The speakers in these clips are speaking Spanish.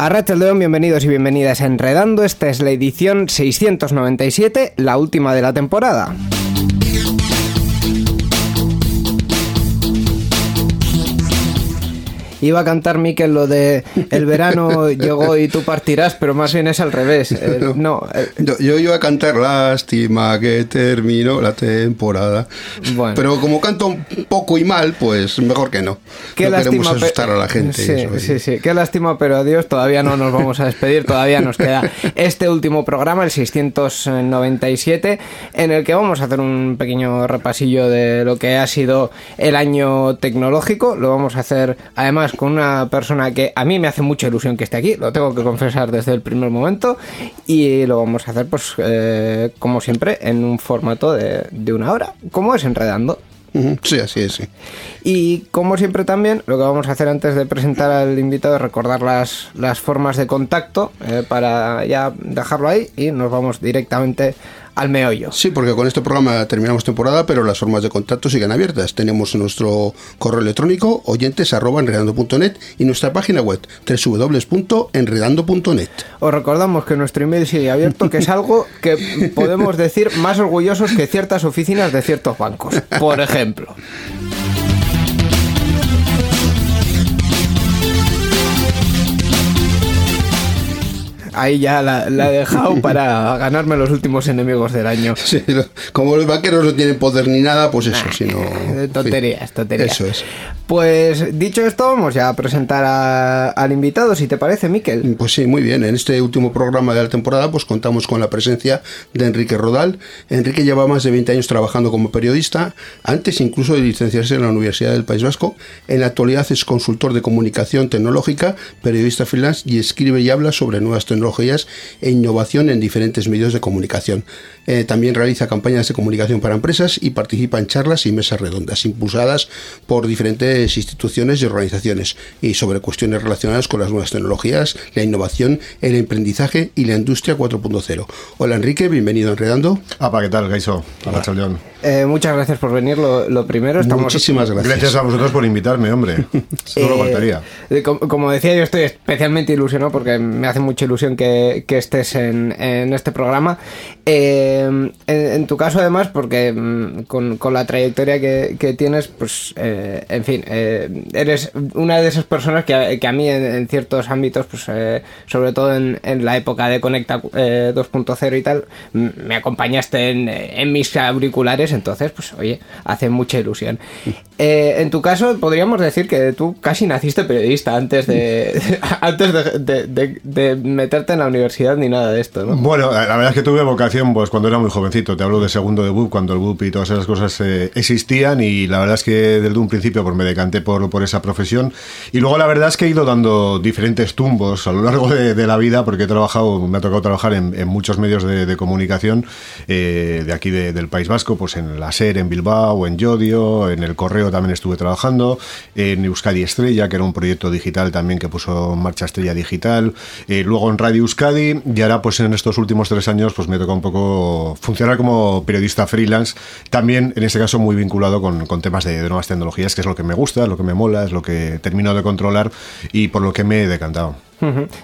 A Rachel León, bienvenidos y bienvenidas a Enredando. Esta es la edición 697, la última de la temporada. Iba a cantar Miquel lo de el verano llegó y tú partirás, pero más bien es al revés. Eh, no, eh, Yo, yo iba a cantar lástima que terminó la temporada. Bueno. Pero como canto un poco y mal, pues mejor que no. Qué no lástima. queremos asustar a la gente. Sí, eso, sí, sí. Qué lástima, pero adiós. Todavía no nos vamos a despedir. Todavía nos queda este último programa, el 697, en el que vamos a hacer un pequeño repasillo de lo que ha sido el año tecnológico. Lo vamos a hacer además con una persona que a mí me hace mucha ilusión que esté aquí. Lo tengo que confesar desde el primer momento. Y lo vamos a hacer, pues, eh, como siempre, en un formato de, de una hora. Como es enredando. Sí, así es, sí. Y como siempre también, lo que vamos a hacer antes de presentar al invitado es recordar las, las formas de contacto eh, para ya dejarlo ahí y nos vamos directamente al meollo. Sí, porque con este programa terminamos temporada, pero las formas de contacto siguen abiertas. Tenemos nuestro correo electrónico oyentes arroba enredando.net y nuestra página web www.enredando.net. Os recordamos que nuestro email sigue abierto, que es algo que podemos decir más orgullosos que ciertas oficinas de ciertos bancos, por ejemplo. Ahí ya la, la he dejado para ganarme los últimos enemigos del año. Sí, como los vaqueros no tienen poder ni nada, pues eso, sino... Eh, Tonterías, tonterías. Eso es. Pues dicho esto, vamos ya a presentar a- al invitado, si te parece, Miquel. Pues sí, muy bien. En este último programa de la temporada, pues contamos con la presencia de Enrique Rodal. Enrique lleva más de 20 años trabajando como periodista, antes incluso de licenciarse en la Universidad del País Vasco. En la actualidad es consultor de comunicación tecnológica, periodista freelance y escribe y habla sobre nuevas tecnologías e innovación en diferentes medios de comunicación. Eh, también realiza campañas de comunicación para empresas y participa en charlas y mesas redondas impulsadas por diferentes instituciones y organizaciones y sobre cuestiones relacionadas con las nuevas tecnologías, la innovación, el emprendizaje y la industria 4.0. Hola Enrique, bienvenido a Enredando. Apa, ¿qué tal, Gaiso? Hola. Eh, muchas gracias por venir, lo, lo primero. Estamos, Muchísimas gracias. Gracias a vosotros por invitarme, hombre. Solo Eh, faltaría. com- como decía, yo estoy especialmente ilusionado porque me hace mucha ilusión que, que estés en, en este programa. Eh, en, en tu caso, además, porque mm, con, con la trayectoria que, que tienes, pues, eh, en fin, eh, eres una de esas personas que, a- que a mí en, en ciertos ámbitos, pues, eh, sobre todo en, en la época de Conecta eh, 2.0 y tal, me acompañaste en, en mis auriculares, entonces, pues, oye, hace mucha ilusión. En tu caso, podríamos decir que tú casi naciste periodista antes de antes de, de- de- de meterte en la universidad ni nada de esto, ¿no? Bueno, la verdad es que tuve vocación pues cuando era muy jovencito. Te hablo de segundo de BUP, cuando el BUP y todas esas cosas eh, existían y la verdad es que desde un principio pues me decanté por, por esa profesión. Y luego la verdad es que he ido dando diferentes tumbos a lo largo de, de la vida porque he trabajado, me ha tocado trabajar en, en muchos medios de, de comunicación eh, de aquí de- del País Vasco, pues en la SER en Bilbao, en Yodio, en el Correo también estuve trabajando, en Euskadi Estrella, que era un proyecto digital también que puso en marcha Estrella Digital, eh, luego en Radio Euskadi y ahora pues en estos últimos tres años pues me toca un poco funcionar como periodista freelance, también en este caso muy vinculado con, con temas de, de nuevas tecnologías, que es lo que me gusta, es lo que me mola, es lo que termino de controlar y por lo que me he decantado.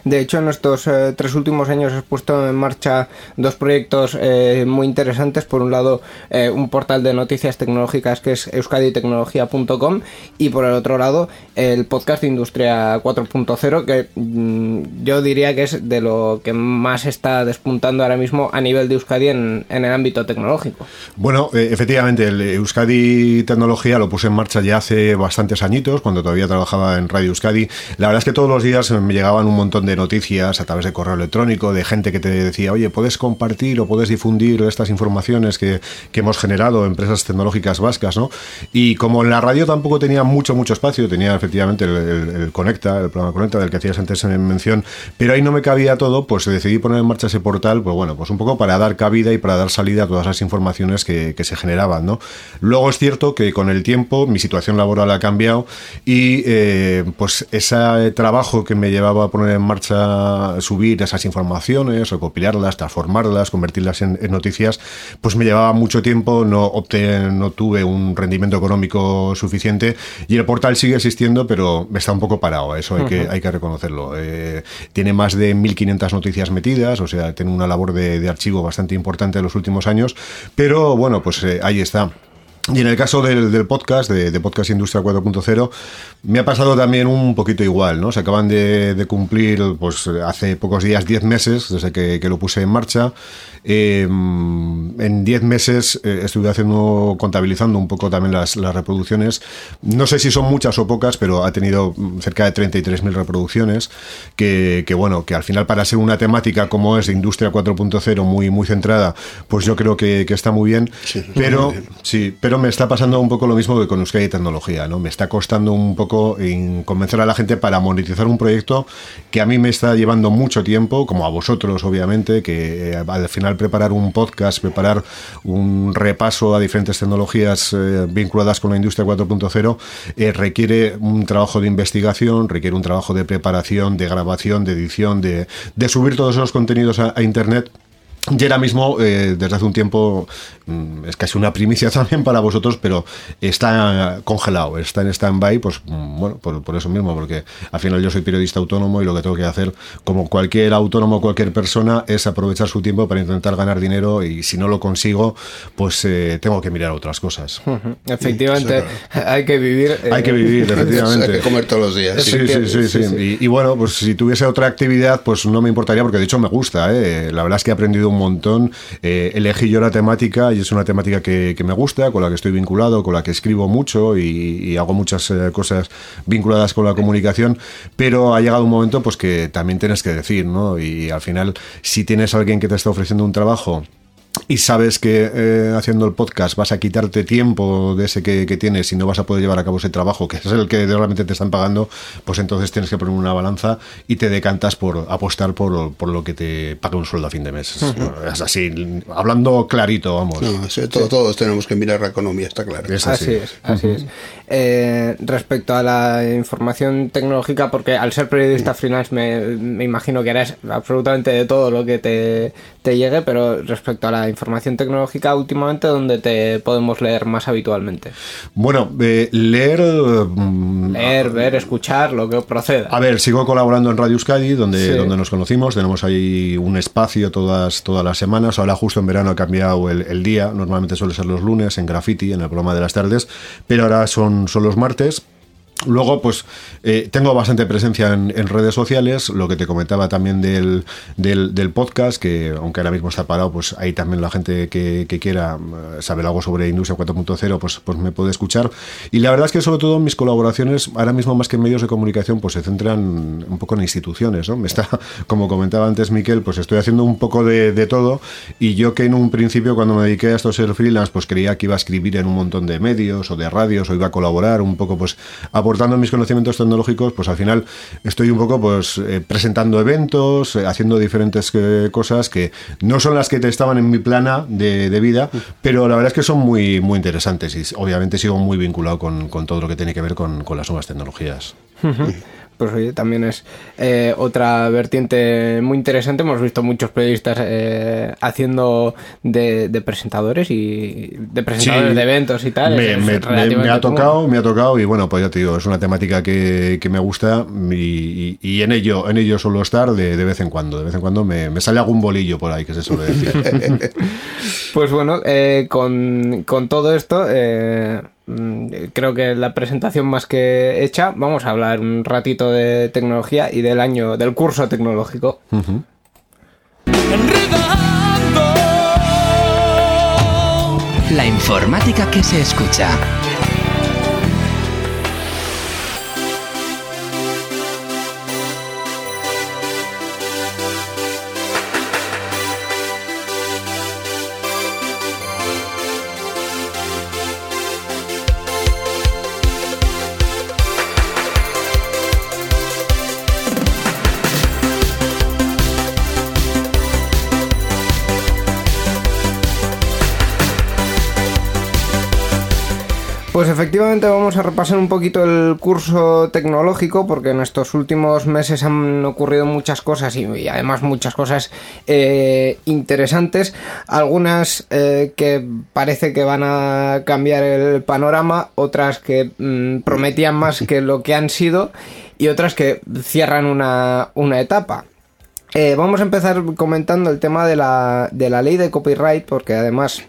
De hecho, en estos eh, tres últimos años has puesto en marcha dos proyectos eh, muy interesantes. Por un lado, eh, un portal de noticias tecnológicas que es euskaditecnología.com y por el otro lado, el podcast de Industria 4.0 que mm, yo diría que es de lo que más está despuntando ahora mismo a nivel de Euskadi en, en el ámbito tecnológico. Bueno, efectivamente, el Euskadi Tecnología lo puse en marcha ya hace bastantes añitos, cuando todavía trabajaba en Radio Euskadi. La verdad es que todos los días me llegaban un montón de noticias a través de correo electrónico, de gente que te decía, oye, puedes compartir o puedes difundir estas informaciones que, que hemos generado empresas tecnológicas vascas, ¿no? Y como en la radio tampoco tenía mucho, mucho espacio, tenía efectivamente el, Conecta, el programa Conecta, del que hacías antes en mención, pero ahí no me cabía todo, pues decidí poner en marcha ese portal, pues bueno, pues un poco para dar cabida y para dar salida a todas las informaciones que, que se generaban, ¿no? Luego es cierto que con el tiempo mi situación laboral ha cambiado y eh, pues ese trabajo que me llevaba poner en marcha, subir esas informaciones, recopilarlas, transformarlas, convertirlas en, en noticias, pues me llevaba mucho tiempo, no opté, no tuve un rendimiento económico suficiente y el portal sigue existiendo, pero está un poco parado, eso hay, que, hay que reconocerlo. Eh, tiene más de 1.500 noticias metidas, o sea, tiene una labor de, de archivo bastante importante en los últimos años, pero bueno, pues eh, ahí está. Y en el caso del, del podcast, de, de Podcast Industria 4.0, me ha pasado también un poquito igual, ¿no? Se acaban de, de cumplir, pues hace pocos días, 10 meses desde que, que lo puse en marcha. Eh, en 10 meses eh, estuve haciendo, contabilizando un poco también las, las reproducciones. No sé si son muchas o pocas, pero ha tenido mm, cerca de 33.000 reproducciones, que, que bueno, que al final para ser una temática como es de Industria 4.0 muy, muy centrada, pues yo creo que, que está muy bien. Sí, pero muy bien. Sí, pero me está pasando un poco lo mismo que con Euskadi Tecnología, ¿no? Me está costando un poco en convencer a la gente para monetizar un proyecto que a mí me está llevando mucho tiempo, como a vosotros, obviamente, que eh, al final preparar un podcast, preparar un repaso a diferentes tecnologías eh, vinculadas con la industria 4.0, eh, requiere un trabajo de investigación, requiere un trabajo de preparación, de grabación, de edición, de, de subir todos esos contenidos a Internet. Y ahora mismo, eh, desde hace un tiempo, mm, es casi una primicia también para vosotros, pero está congelado, está en stand-by, pues mm, bueno, por, por eso mismo, porque al final yo soy periodista autónomo y lo que tengo que hacer, como cualquier autónomo, cualquier persona, es aprovechar su tiempo para intentar ganar dinero y si no lo consigo, pues eh, tengo que mirar otras cosas. Efectivamente, hay que vivir. eh, Hay que vivir, Hay efectivamente. que comer todos los días. Sí, sí, sí, sí. Y, y bueno, pues si tuviese otra actividad, pues no me importaría, porque de hecho me gusta. ¿eh? La verdad es que he aprendido montón. Eh, elegí yo la temática y es una temática que, que me gusta, con la que estoy vinculado, con la que escribo mucho y, y hago muchas eh, cosas vinculadas con la comunicación. Pero ha llegado un momento pues que también tienes que decir, ¿no? Y al final, si tienes a alguien que te está ofreciendo un trabajo y sabes que eh, haciendo el podcast vas a quitarte tiempo de ese que, que tienes y no vas a poder llevar a cabo ese trabajo, que es el que realmente te están pagando, pues entonces tienes que poner una balanza y te decantas por apostar por, por lo que te pague un sueldo a fin de mes. Es así, hablando clarito, vamos. No, sí, todo- Todos tenemos que mirar la economía, está claro. Es Así así. es, así es. Eh, respecto a la información tecnológica, porque al ser periodista freelance me, me imagino que harás absolutamente de todo lo que te, te llegue, pero respecto a la información tecnológica, últimamente, ¿dónde te podemos leer más habitualmente? Bueno, eh, leer... mm, Leer, ver, escuchar, lo que proceda. A ver, sigo colaborando en Radio Euskadi, donde, Sí. donde nos conocimos. Tenemos ahí un espacio todas, todas las semanas. Ahora justo en verano ha cambiado el, el día. Normalmente suele ser los lunes en Graffiti, en el programa de las tardes. Pero ahora son, son los martes. Luego, pues eh, tengo bastante presencia en, en redes sociales, lo que te comentaba también del, del, del podcast, que aunque ahora mismo está parado, pues ahí también la gente que, que quiera eh, saber algo sobre Industria 4.0, pues, pues me puede escuchar. Y la verdad es que sobre todo mis colaboraciones, ahora mismo más que en medios de comunicación, pues se centran un poco en instituciones, ¿no? Me está, como comentaba antes Miquel, pues estoy haciendo un poco de, de todo y yo que en un principio cuando me dediqué a esto a ser freelance, pues creía que iba a escribir en un montón de medios o de radios o iba a colaborar un poco pues aportando mis conocimientos tecnológicos, pues al final estoy un poco pues eh, presentando eventos, eh, haciendo diferentes eh, cosas que no son las que te estaban en mi plana de, de vida, pero la verdad es que son muy, muy interesantes y obviamente sigo muy vinculado con, con todo lo que tiene que ver con, con las nuevas tecnologías. Pues oye, también es eh, otra vertiente muy interesante. Hemos visto muchos periodistas eh, haciendo de, de presentadores y de presentadores Sí. de eventos y tal. Me, Es me- me- relativamente me ha común. tocado, me ha tocado y bueno, pues ya te digo, es una temática que, que me gusta y, y- y en ello, en ello suelo estar de, de vez en cuando. De vez en cuando me, me sale algún bolillo por ahí que se suele decir. Pues bueno, eh, con, con todo esto, creo que la presentación más que hecha, vamos a hablar un ratito de tecnología y del año, del curso tecnológico. La informática que se escucha. Pues efectivamente vamos a repasar un poquito el curso tecnológico porque en estos últimos meses han ocurrido muchas cosas y, además muchas cosas eh, interesantes, algunas eh, que parece que van a cambiar el panorama, otras que mm, prometían más que lo que han sido y otras que cierran una, una etapa. Eh, vamos a empezar comentando el tema de la, de la ley de copyright porque además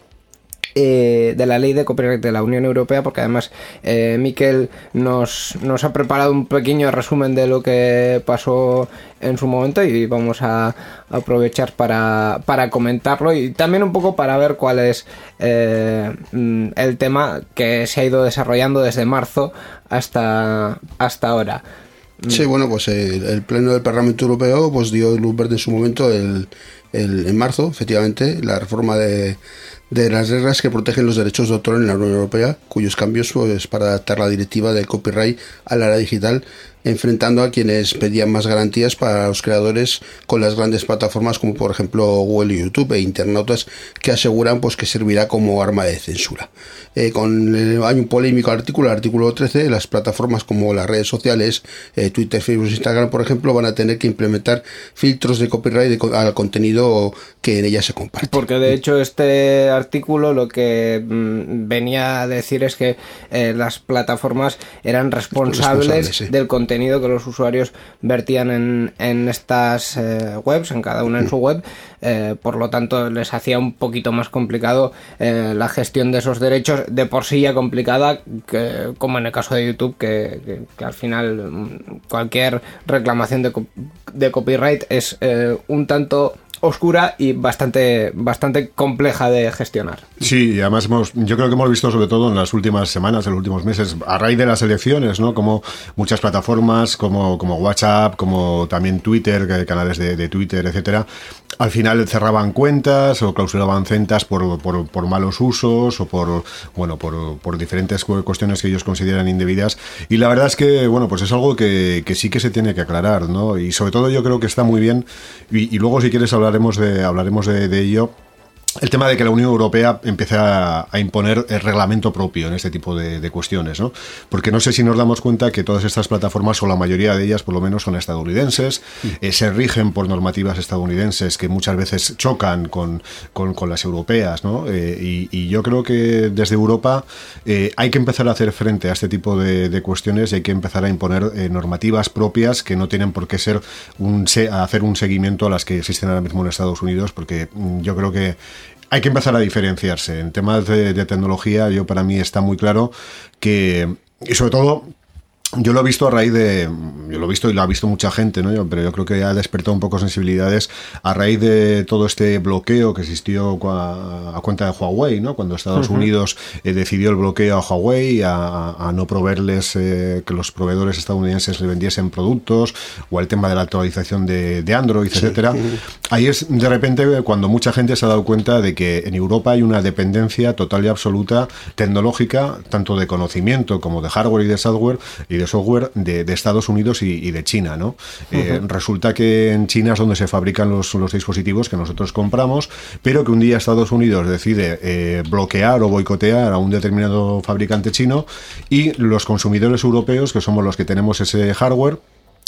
eh, de la ley de copyright de la Unión Europea, porque además eh, Miquel nos, nos ha preparado un pequeño resumen de lo que pasó en su momento y vamos a aprovechar para, para comentarlo y también un poco para ver cuál es eh, mm, el tema que se ha ido desarrollando desde marzo hasta, hasta ahora. Sí, bueno, pues el, el Pleno del Parlamento Europeo pues dio luz verde en su momento el, el- en marzo, efectivamente, la reforma de, de las reglas que protegen los derechos de autor en la Unión Europea, cuyos cambios pues para adaptar la directiva del copyright a la era digital, enfrentando a quienes pedían más garantías para los creadores con las grandes plataformas como por ejemplo Google y YouTube e internautas que aseguran pues que servirá como arma de censura. Eh, con el, hay un polémico artículo, el artículo 13, las plataformas como las redes sociales, eh, Twitter, Facebook, Instagram, por ejemplo, van a tener que implementar filtros de copyright de al contenido que en ellas se comparte. Porque de hecho este artículo lo que mm, venía a decir es que eh, las plataformas eran responsables, Responsables, sí. del contenido que los usuarios vertían en, en estas eh, webs, en cada una en su web, eh, por lo tanto les hacía un poquito más complicado la gestión de esos derechos, de por sí ya complicada, que, como en el caso de YouTube, que, que- que al final mm, cualquier reclamación de, de copyright es un tanto oscura y bastante, bastante compleja de gestionar. Sí, y además hemos, yo creo que hemos visto sobre todo en las últimas semanas, en los últimos meses, a raíz de las elecciones, ¿no? Como muchas plataformas, como, como WhatsApp, como también Twitter, canales de, de Twitter, etcétera, al final cerraban cuentas o clausuraban cuentas por, por, por malos usos o por, bueno, por, por diferentes cu- cuestiones que ellos consideran indebidas. Y la verdad es que, bueno, pues es algo que, que sí que se tiene que aclarar, ¿no? Y sobre todo yo creo que está muy bien, y, luego si quieres hablaremos de, hablaremos de ello, el tema de que la Unión Europea empiece a, a imponer el reglamento propio en este tipo de, de cuestiones, ¿no? Porque no sé si nos damos cuenta que todas estas plataformas, o la mayoría de ellas por lo menos, son estadounidenses, eh, se rigen por normativas estadounidenses que muchas veces chocan con, con- con las europeas, ¿no? Eh, y, y yo creo que desde Europa eh, hay que empezar a hacer frente a este tipo de, de cuestiones y hay que empezar a imponer normativas propias que no tienen por qué ser un hacer un seguimiento a las que existen ahora mismo en Estados Unidos, porque mm, yo creo que hay que empezar a diferenciarse. En temas de, de tecnología, yo para mí está muy claro que, y sobre todo, yo lo he visto a raíz de. Yo lo he visto y lo ha visto mucha gente, ¿no? Yo- pero yo creo que ha despertado un poco sensibilidades a raíz de todo este bloqueo que existió a, cuenta de Huawei, ¿no? Cuando Estados Unidos eh, decidió el bloqueo a Huawei, a, a no proveerles eh, que los proveedores estadounidenses le vendiesen productos, o el tema de la actualización de, de Android, etcétera. Ahí es de repente cuando mucha gente se ha dado cuenta de que en Europa hay una dependencia total y absoluta tecnológica, tanto de conocimiento como de hardware y de software y de software de, de Estados Unidos y, y de China, ¿no? Eh, resulta que en China es donde se fabrican los, los dispositivos que nosotros compramos, pero que un día Estados Unidos decide eh, bloquear o boicotear a un determinado fabricante chino y los consumidores europeos, que somos los que tenemos ese hardware,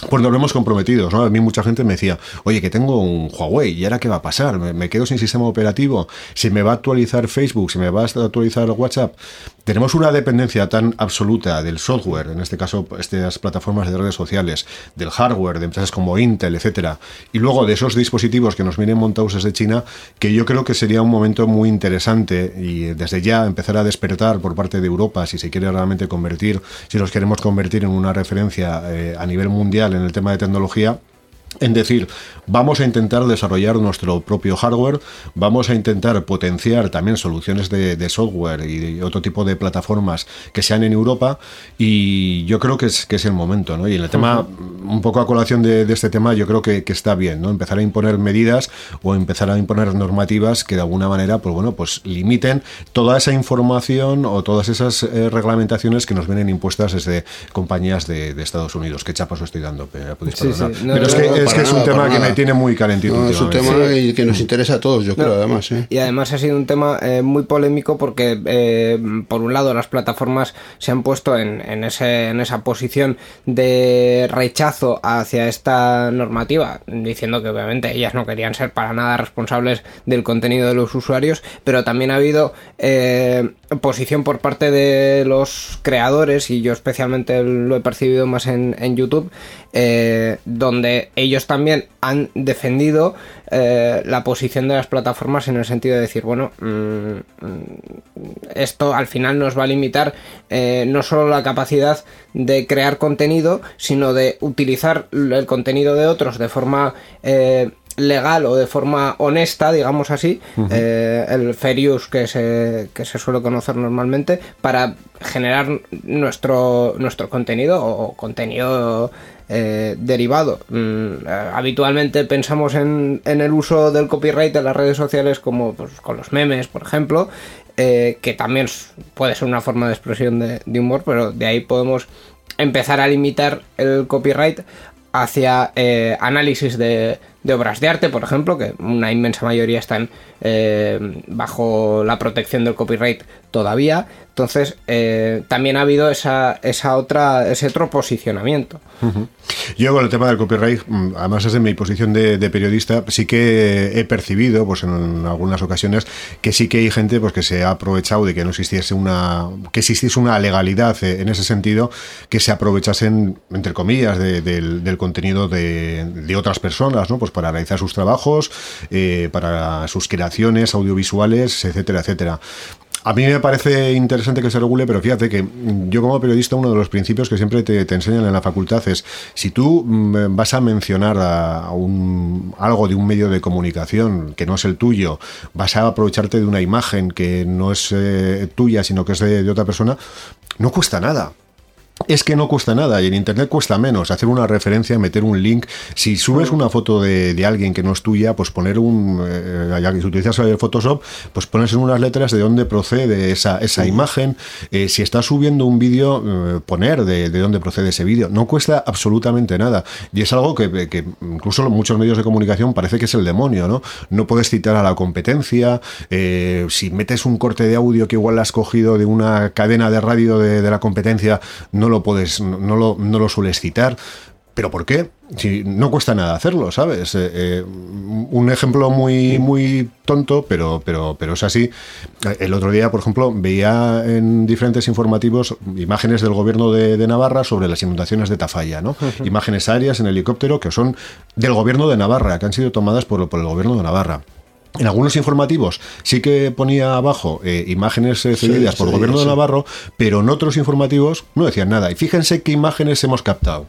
pues nos vemos comprometidos, ¿no? A mí mucha gente me decía, oye, que tengo un Huawei, ¿y ahora qué va a pasar? ¿Me, me quedo sin sistema operativo? ¿Se me va a actualizar Facebook? ¿Se me va a actualizar WhatsApp? Tenemos una dependencia tan absoluta del software, en este caso estas plataformas de redes sociales, del hardware, de empresas como Intel, etcétera, y luego de esos dispositivos que nos vienen montados desde China, que yo creo que sería un momento muy interesante y desde ya empezar a despertar por parte de Europa, si se quiere realmente convertir, si los queremos convertir en una referencia eh, a nivel mundial en el tema de tecnología, en decir, vamos a intentar desarrollar nuestro propio hardware, vamos a intentar potenciar también soluciones de, software y otro tipo de plataformas que sean en Europa y yo creo que es, que es el momento, ¿no? Y en el tema, un poco a colación de, de este tema, yo creo que, que, está bien, ¿no? Empezar a imponer medidas o empezar a imponer normativas que de alguna manera, pues bueno, pues limiten toda esa información o todas esas eh, reglamentaciones que nos vienen impuestas desde compañías de, de Estados Unidos. Qué chapas os estoy dando, pero, sí, sí. No, pero es que es que es un nada, tema que nada. me tiene muy calentito. No, es un tema que nos interesa a todos, yo creo, además. ¿eh? Y además ha sido un tema eh, muy polémico porque, eh, por un lado, las plataformas se han puesto en, en, ese, en esa posición de rechazo hacia esta normativa, diciendo que obviamente ellas no querían ser para nada responsables del contenido de los usuarios, pero también ha habido eh, posición por parte de los creadores, y yo especialmente lo he percibido más en, YouTube, eh, donde ellos también han defendido eh, la posición de las plataformas en el sentido de decir, bueno, mmm, esto al final nos va a limitar no solo la capacidad de crear contenido, sino de utilizar el contenido de otros de forma eh, legal o de forma honesta, digamos así, uh -huh. eh, el fair use que se, que se suele conocer normalmente, para generar nuestro, nuestro contenido o contenido eh, derivado. Mm, habitualmente pensamos en, en, el uso del copyright en las redes sociales como pues, con los memes, por ejemplo, eh, que también puede ser una forma de expresión de, humor, pero de ahí podemos empezar a limitar el copyright hacia eh, análisis de, de, obras de arte, por ejemplo, que una inmensa mayoría están eh, bajo la protección del copyright todavía. Entonces, eh, también ha habido esa, esa otra, ese otro posicionamiento. Yo con el tema del copyright, mm, además desde mi posición de, periodista, sí que he percibido, pues en algunas ocasiones, que sí que hay gente pues que se ha aprovechado de que no existiese una, que existiese una legalidad en ese sentido, que se aprovechasen, entre comillas, de, del, contenido de, de, otras personas, ¿no? Pues para realizar sus trabajos, eh, para sus creaciones audiovisuales, etcétera, etcétera. A mí me parece interesante que se regule, pero fíjate que yo como periodista uno de los principios que siempre te, enseñan en la facultad es si tú mm, vas a mencionar a, un, algo de un medio de comunicación que no es el tuyo, vas a aprovecharte de una imagen que no es eh, tuya, sino que es de otra persona, no cuesta nada es que no cuesta nada y en internet cuesta menos hacer una referencia, meter un link. Si subes una foto de, de alguien que no es tuya, pues poner un. Eh, ya que si utilizas el Photoshop, pues pones en unas letras de dónde procede esa, esa imagen. Eh, si estás subiendo un vídeo, eh, poner de, de, dónde procede ese vídeo. No cuesta absolutamente nada. Y es algo que, que, incluso muchos medios de comunicación parece que es el demonio, ¿no? No puedes citar a la competencia. Eh, si metes un corte de audio que igual has cogido de una cadena de radio de, de la competencia, no lo puedes, no lo, no lo sueles citar. ¿Pero por qué? Si no cuesta nada hacerlo, ¿sabes? Eh, eh, un ejemplo muy, muy tonto, pero, pero, pero es así. El otro día, por ejemplo, veía en diferentes informativos imágenes del gobierno de, de Navarra sobre las inundaciones de Tafalla, ¿no? Uh -huh. Imágenes aéreas en helicóptero que son del gobierno de Navarra, que han sido tomadas por, por el gobierno de Navarra. En algunos informativos sí que ponía abajo eh, imágenes eh, cedidas sí, por el gobierno sí. de Navarro, pero en otros informativos no decían nada. Y fíjense qué imágenes hemos captado.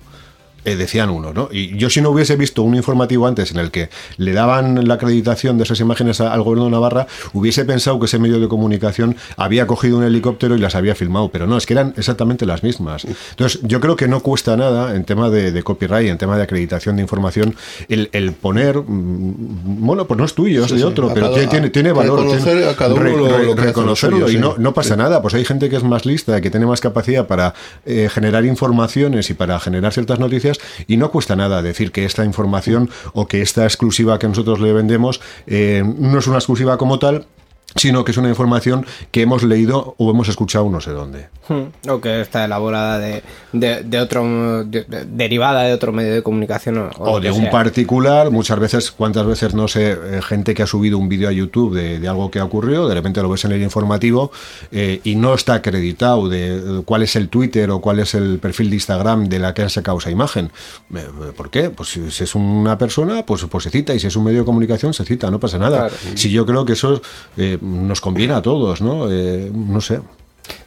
Eh, decían uno, ¿no? Y yo si no hubiese visto un informativo antes en el que le daban la acreditación de esas imágenes al gobierno de Navarra, hubiese pensado que ese medio de comunicación había cogido un helicóptero y las había filmado, pero no, es que eran exactamente las mismas. Entonces, yo creo que no cuesta nada en tema de, copyright, en tema de acreditación de información, el, poner, mm, bueno, pues no es tuyo, es de otro, pero tiene, tiene valor. Reconocer a cada uno lo, que reconocerlo y no, no pasa nada, pues hay gente que es más lista, que tiene más capacidad para eh, generar informaciones y para generar ciertas noticias y no cuesta nada decir que esta información o que esta exclusiva que nosotros le vendemos eh, no es una exclusiva como tal, sino que es una información que hemos leído o hemos escuchado no sé dónde. Hmm. O que está elaborada de, de, otro, derivada de otro medio de comunicación. O, de un particular, muchas veces, cuántas veces, no sé, eh, gente que ha subido un vídeo a YouTube de, algo que ha ocurrido, de repente lo ves en el informativo eh, y no está acreditado de cuál es el Twitter o cuál es el perfil de Instagram de la que han sacado esa imagen. Eh, ¿Por qué? Pues si, es una persona, pues, pues se cita, y si es un medio de comunicación, se cita, no pasa nada. Si yo creo que eso nos conviene a todos, ¿no? no sé.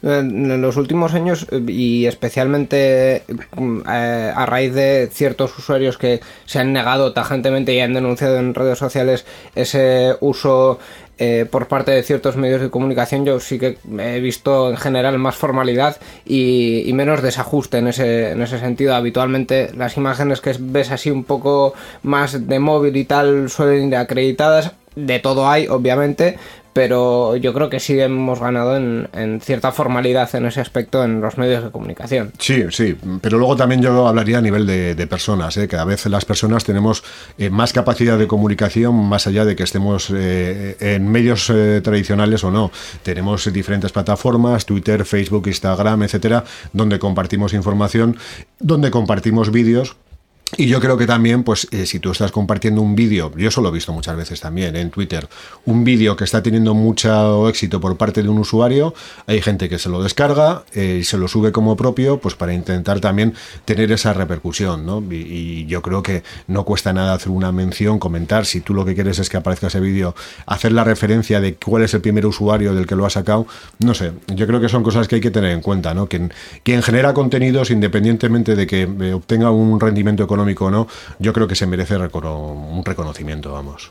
En los últimos años y especialmente mm, eh, a raíz de ciertos usuarios que se han negado tajantemente y han denunciado en redes sociales ese uso eh, por parte de ciertos medios de comunicación yo sí que he visto en general más formalidad y, menos desajuste en ese, en ese sentido. Habitualmente las imágenes que ves así un poco más de móvil y tal suelen ir acreditadas. De todo hay, obviamente, pero yo creo que sí hemos ganado en, cierta formalidad en ese aspecto en los medios de comunicación. Sí, sí, pero luego también yo hablaría a nivel de, personas, ¿eh? que a veces las personas tenemos eh, más capacidad de comunicación más allá de que estemos eh, en medios eh, tradicionales o no. Tenemos diferentes plataformas, Twitter, Facebook, Instagram, etcétera, donde compartimos información, donde compartimos vídeos y yo creo que también, pues, eh, si tú estás compartiendo un vídeo, yo eso lo he visto muchas veces también en Twitter, un vídeo que está teniendo mucho éxito por parte de un usuario, hay gente que se lo descarga eh, y se lo sube como propio, pues para intentar también tener esa repercusión, ¿no? Y, yo creo que no cuesta nada hacer una mención, comentar, si tú lo que quieres es que aparezca ese vídeo, hacer la referencia de cuál es el primer usuario del que lo ha sacado, no sé, yo creo que son cosas que hay que tener en cuenta, ¿no? Quien, quien genera contenidos, independientemente de que eh, obtenga un rendimiento económico, económico no, yo creo que se merece un reconocimiento, vamos.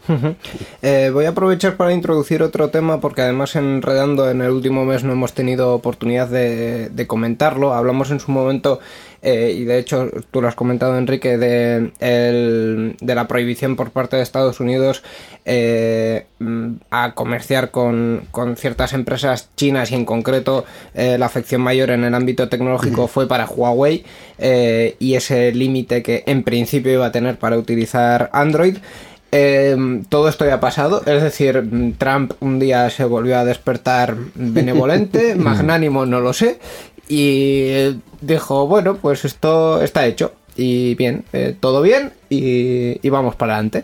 Eh, voy a aprovechar para introducir otro tema porque además enredando en el último mes no hemos tenido oportunidad de, comentarlo. Hablamos en su momento eh, y de hecho tú lo has comentado Enrique de, de la prohibición por parte de Estados Unidos eh, a comerciar con, con, ciertas empresas chinas y en concreto la afección mayor en el ámbito tecnológico fue para Huawei y ese límite que en principio iba a tener para utilizar Android. Em, todo esto ya ha pasado, es decir, Trump un día se volvió a despertar benevolente, magnánimo, no lo sé, y dijo, bueno, pues esto está hecho, y bien, eh, todo bien, y, y, vamos para adelante.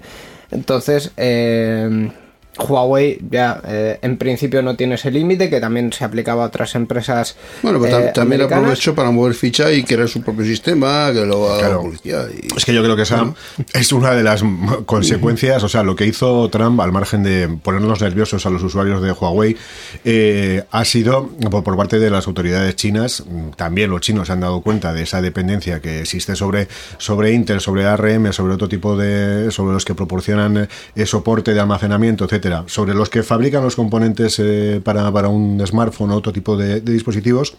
Entonces, eh, Huawei ya eh, en principio no tiene ese límite que también se aplicaba a otras empresas. Bueno, pero eh, también aprovechó para mover ficha y crear su propio sistema, que lo haga la policía. Es que yo creo que esa es una de las consecuencias, o sea, lo que hizo Trump al margen de ponernos nerviosos a los usuarios de Huawei eh, ha sido por, parte de las autoridades chinas, también los chinos se han dado cuenta de esa dependencia que existe sobre, sobre Intel, sobre ARM, sobre otro tipo de, sobre los que proporcionan soporte de almacenamiento, etcétera sobre los que fabrican los componentes eh, para, para, un smartphone o otro tipo de, de dispositivos,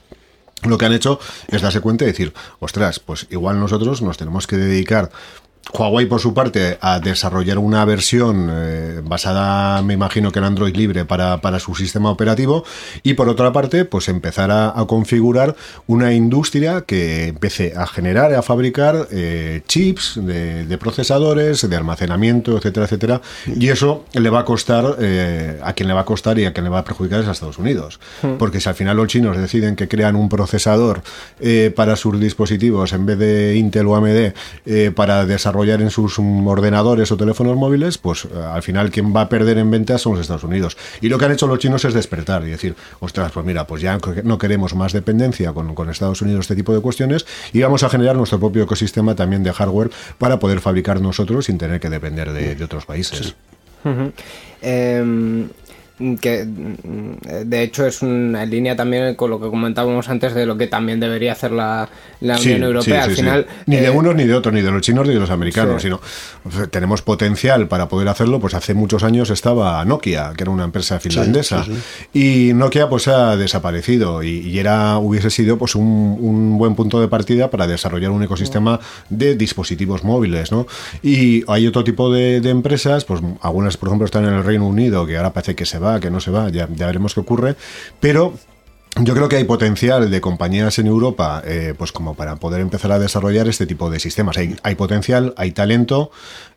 lo que han hecho es darse cuenta y decir, ostras, pues igual nosotros nos tenemos que dedicar Huawei, por su parte, a desarrollar una versión eh, basada, me imagino que en Android libre para, su sistema operativo y por otra parte, pues empezar a, configurar una industria que empiece a generar, a fabricar eh, chips de, procesadores, de almacenamiento, etcétera, etcétera. Y eso le va a costar, eh, a quien le va a costar y a quien le va a perjudicar es a Estados Unidos. Hmm. Porque si al final los chinos deciden que crean un procesador para sus dispositivos en vez de Intel o AMD para desarrollar en sus ordenadores o teléfonos móviles, pues eh, al final quien va a perder en ventas son los Estados Unidos. Y lo que han hecho los chinos es despertar y decir, ostras, pues mira, pues ya no queremos más dependencia con, Estados Unidos este tipo de cuestiones y vamos a generar nuestro propio ecosistema también de hardware para poder fabricar nosotros sin tener que depender de, otros países. Que mm, de hecho es una línea también con lo que comentábamos antes de lo que también debería hacer la, la Sí, Unión Europea. sí, Al final. Ni de eh, unos ni de otros, ni de los chinos ni de los americanos, sino tenemos potencial para poder hacerlo. Pues hace muchos años estaba Nokia, que era una empresa finlandesa, y Nokia pues ha desaparecido y, y era hubiese sido pues un, un buen punto de partida para desarrollar un ecosistema de dispositivos móviles, ¿no? Y hay otro tipo de, de empresas, pues algunas por ejemplo están en el Reino Unido, que ahora parece que se va, que no se va, ya, veremos qué ocurre, pero yo creo que hay potencial de compañías en Europa, eh, pues como para poder empezar a desarrollar este tipo de sistemas. Hay, hay potencial, hay talento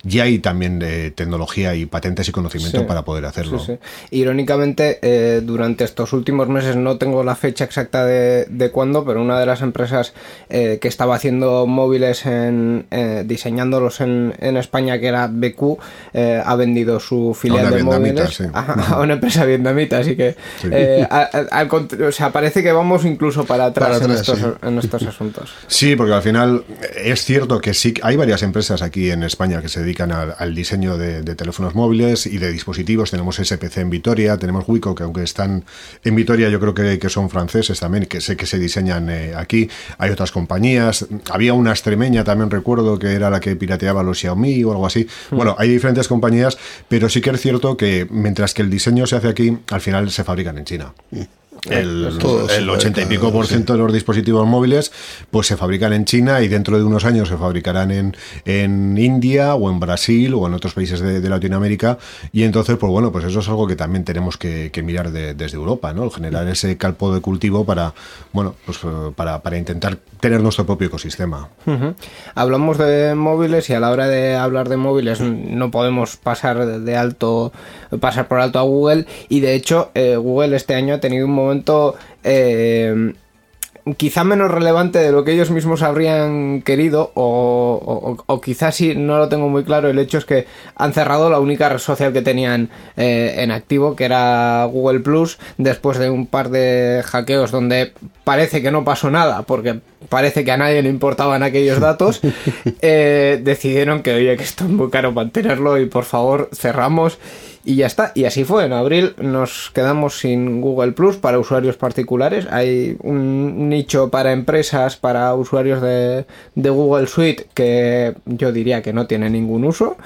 y hay también eh, tecnología y patentes y conocimiento Sí. para poder hacerlo. Sí, sí. Irónicamente, eh, durante estos últimos meses, no tengo la fecha exacta de, de cuándo, pero una de las empresas eh, que estaba haciendo móviles, en, eh, diseñándolos en, en España, que era BQ, eh, ha vendido su filial de móviles sí. a, a una empresa vietnamita. Así que, al cont- o sea, parece que vamos incluso para atrás, Para en, estos, sí. en estos asuntos. Sí, porque al final es cierto que sí, hay varias empresas aquí en España que se dedican al, al diseño de, de teléfonos móviles y de dispositivos. Tenemos SPC en Vitoria, tenemos Wico, que aunque están en Vitoria, yo creo que, que son franceses también, que sé que se diseñan eh, aquí. Hay otras compañías. Había una extremeña, también recuerdo, que era la que pirateaba los Xiaomi o algo así. Bueno, hay diferentes compañías, pero sí que es cierto que mientras que el diseño se hace aquí, al final se fabrican en China. El, Todo se el 80 y pico por sí. ciento de los dispositivos móviles pues se fabrican en China y dentro de unos años se fabricarán en, en India o en Brasil o en otros países de, de Latinoamérica y entonces pues bueno pues eso es algo que también tenemos que, que mirar de- desde Europa no El generar ese calpo de cultivo para bueno pues eh, para, para intentar tener nuestro propio ecosistema. Hablamos de móviles y a la hora de hablar de móviles no podemos pasar de- de alto pasar por alto a Google y de hecho eh, Google este año ha tenido un momento eh, quizá menos relevante de lo que ellos mismos habrían querido o, o- o quizás sí, no lo tengo muy claro, el hecho es que han cerrado la única red social que tenían eh, en activo, que era Google Plus, después de un par de hackeos donde parece que no pasó nada, porque parece que a nadie le importaban aquellos datos, eh, decidieron que oye que esto es muy caro mantenerlo y por favor cerramos y ya está. Y así fue. En abril nos quedamos sin Google Plus para usuarios particulares. Hay un nicho para empresas, para usuarios de, de Google Suite que yo diría que no tiene ningún uso.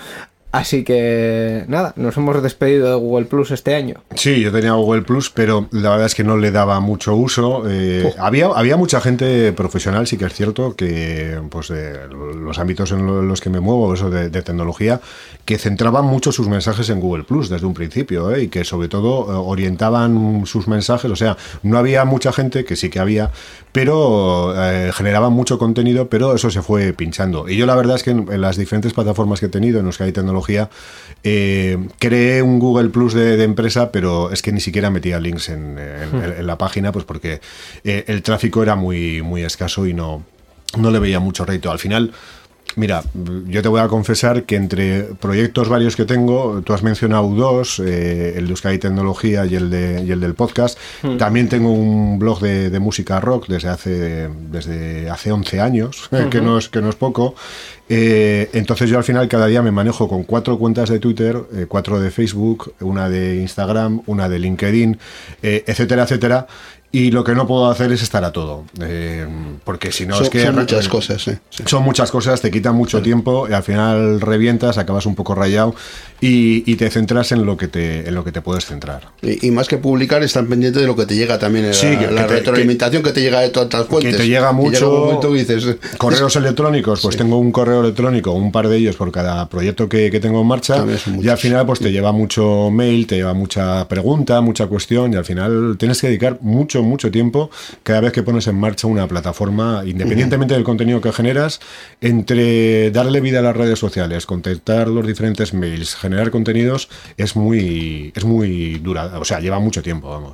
Así que nada, nos hemos despedido de Google Plus este año. Sí, yo tenía Google Plus, pero la verdad es que no le daba mucho uso. Eh, había, había mucha gente profesional, sí que es cierto, que pues de los ámbitos en lo- los que me muevo, eso de, de tecnología, que centraban mucho sus mensajes en Google Plus desde un principio, ¿eh? y que sobre todo eh, orientaban sus mensajes. O sea, no había mucha gente, que sí que había, pero eh, generaban mucho contenido, pero eso se fue pinchando. Y yo la verdad es que en, en las diferentes plataformas que he tenido, en los que hay tecnología, eh, creé un Google Plus de, de empresa, pero es que ni siquiera metía links en, en- en la página, pues porque eh, el tráfico era muy, muy escaso y no, no le veía mucho rédito. Al final, mira, yo te voy a confesar que entre proyectos varios que tengo, tú has mencionado dos, eh, el de Euskadi Tecnología y el, de, y el del podcast. También tengo un blog de, de música rock desde hace, desde hace 11 años, que, no es, que no es poco. Eh, entonces yo al final cada día me manejo con cuatro cuentas de Twitter, eh, cuatro de Facebook, una de Instagram, una de LinkedIn, eh, etcétera, etcétera. Y lo que no puedo hacer es estar a todo. eh, porque si no son, es que... son muchas cosas, sí. Son muchas cosas, te quitan mucho tiempo y al final revientas, acabas un poco rayado y, y te centras en lo que te, en lo que te puedes centrar. Y, y más que publicar, están pendientes de lo que te llega también, en Sí, la, que- la que te- retroalimentación que, te llega de todas las fuentes. te llega mucho- que dices, Correos electrónicos, pues tengo un correo electrónico, un par de ellos por cada proyecto que, que tengo en marcha. Y al final, pues te lleva mucho mail, te lleva mucha pregunta, mucha cuestión. Y al final tienes que dedicar mucho, mucho tiempo cada vez que pones en marcha una plataforma, independientemente del contenido que generas, entre darle vida a las redes sociales, contestar los diferentes mails, generar contenidos, es muy, es muy dura. O sea, lleva mucho tiempo, vamos.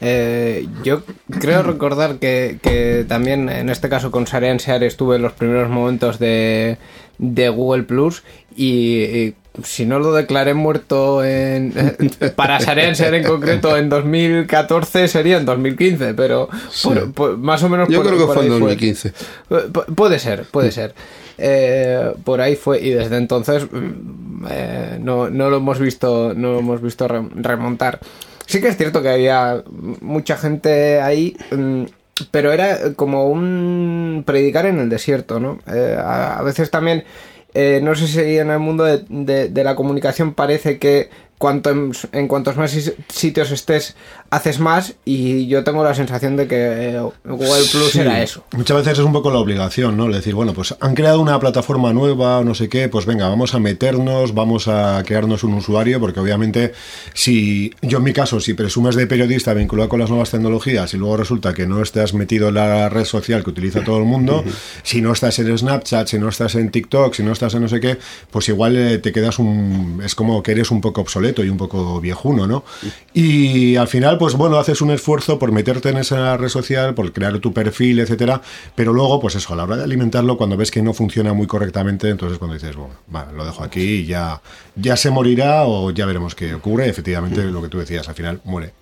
Eh, yo creo recordar que, que también en este caso con Sarean Sear estuve en los primeros momentos de, de Google Plus y, y si no lo declaré muerto en, para Sarenser en concreto en 2014 sería en 2015, pero por- por- más o menos Yo por- creo que fue en ahí 2015. Pu- Puede ser, puede ser. Eh, por ahí fue y desde entonces mm, eh, no, no lo hemos visto, no lo hemos visto re- remontar. Sí que es cierto que había mucha gente ahí, mm, pero era como un predicar en el desierto, ¿no? Eh, a, a veces también, eh, no sé si en el mundo de, de- de la comunicación parece que cuanto en, en cuantos más sitios estés haces más y yo tengo la sensación de que eh, Google Plus Sí, era eso. Muchas veces es un poco la obligación, ¿no? Decir, bueno, pues han creado una plataforma nueva o no sé qué, pues venga, vamos a meternos, vamos a crearnos un usuario, porque obviamente si yo en mi caso, si presumes de periodista vinculado con las nuevas tecnologías y luego resulta que no estás metido en la red social que utiliza todo el mundo, si no estás en Snapchat, si no estás en TikTok, si no estás en no sé qué, pues igual eh, te quedas un... es como que eres un poco obsoleto y un poco viejuno, ¿no? Y al final, pues bueno, haces un esfuerzo por meterte en esa red social, por crear tu perfil, etcétera, pero luego, pues eso, a la hora de alimentarlo, cuando ves que no funciona muy correctamente, entonces cuando dices, bueno, vale, lo dejo aquí y ya, ya se morirá o ya veremos qué ocurre. Efectivamente, lo que tú decías, al final muere.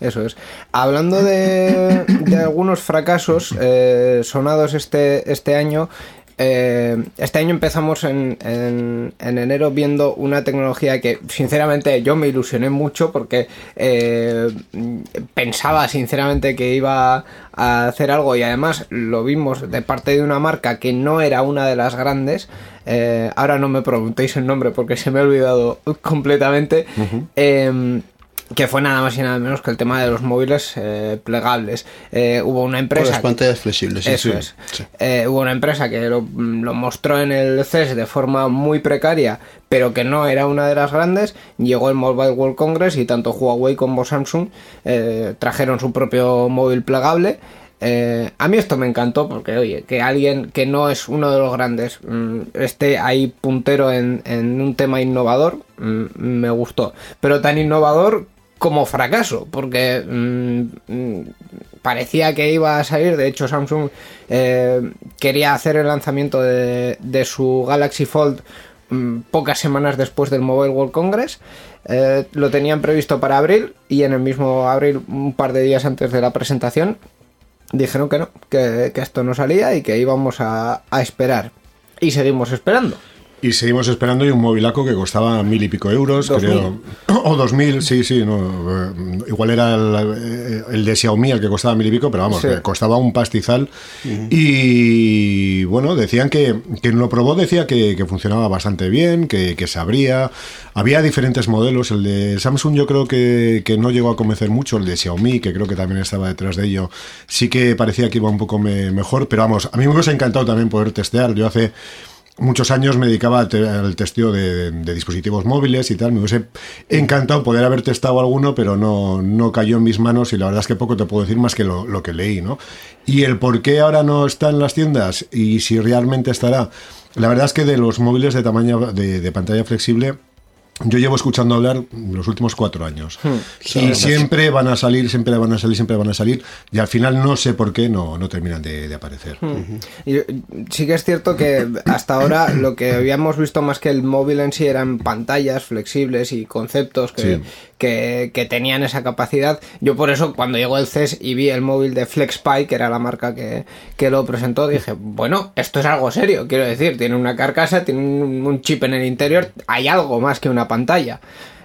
Eso es. Hablando de, de algunos fracasos eh, sonados este, este año, eh, este año empezamos en, en- en enero viendo una tecnología que sinceramente yo me ilusioné mucho porque eh, pensaba sinceramente que iba a hacer algo y además lo vimos de parte de una marca que no era una de las grandes. Eh, ahora no me preguntéis el nombre porque se me ha olvidado completamente. Que fue nada más y nada menos que el tema de los móviles eh, plegables. Eh, hubo una Con empresa... las pantallas flexibles. sí, Eso sí. es. Sí. Eh, hubo una empresa que lo, lo mostró en el CES de forma muy precaria, pero que no era una de las grandes. Llegó el Mobile World Congress y tanto Huawei como Samsung trajeron su propio móvil plegable. Eh, a mí esto me encantó porque, oye, que alguien que no es uno de los grandes mm, esté ahí puntero en, en un tema innovador, mm, me gustó. Pero tan innovador como fracaso, porque mm, mm, parecía que iba a salir. De hecho, Samsung eh, quería hacer el lanzamiento de, de su Galaxy Fold mm, pocas semanas después del Mobile World Congress. Eh, lo tenían previsto para abril y en el mismo abril, un par de días antes de la presentación, dijeron que no, que, que esto no salía y que íbamos a, a esperar. Y seguimos esperando. Y seguimos esperando y un movilaco que costaba mil y pico euros, Dos creo. O dos mil, sí, sí. No, eh, igual era el, el de Xiaomi el que costaba mil y pico, pero vamos, Sí. costaba un pastizal. Y bueno, decían que quien lo probó decía que, que funcionaba bastante bien, que, que se abría. Había diferentes modelos. El de Samsung yo creo que, que no llegó a convencer mucho. El de Xiaomi, que creo que también estaba detrás de ello, sí que parecía que iba un poco me- mejor. Pero vamos, a mí me hubiese encantado también poder testear. Yo hace muchos años me dedicaba al, te- al testeo de, dispositivos móviles y tal. Me hubiese encantado poder haber testado alguno, pero no, no cayó en mis manos y la verdad es que poco te puedo decir más que lo, que leí, ¿no? Y el por qué ahora no está en las tiendas y si realmente estará. La verdad es que de los móviles de tamaño de pantalla flexible. Yo llevo escuchando hablar los últimos cuatro años. y siempre van a salir, siempre van a salir, siempre van a salir. Y al final no sé por qué no, no terminan de, de aparecer. Y, eh, sí que es cierto que hasta ahora lo que habíamos visto más que el móvil en sí eran pantallas flexibles y conceptos que, Sí. que, que tenían esa capacidad. Yo por eso cuando llegó el CES y vi el móvil de FlexPy, que era la marca que, que lo presentó, dije, bueno, esto es algo serio, quiero decir, tiene una carcasa, tiene un, un chip en el interior, hay algo más que una pantalla.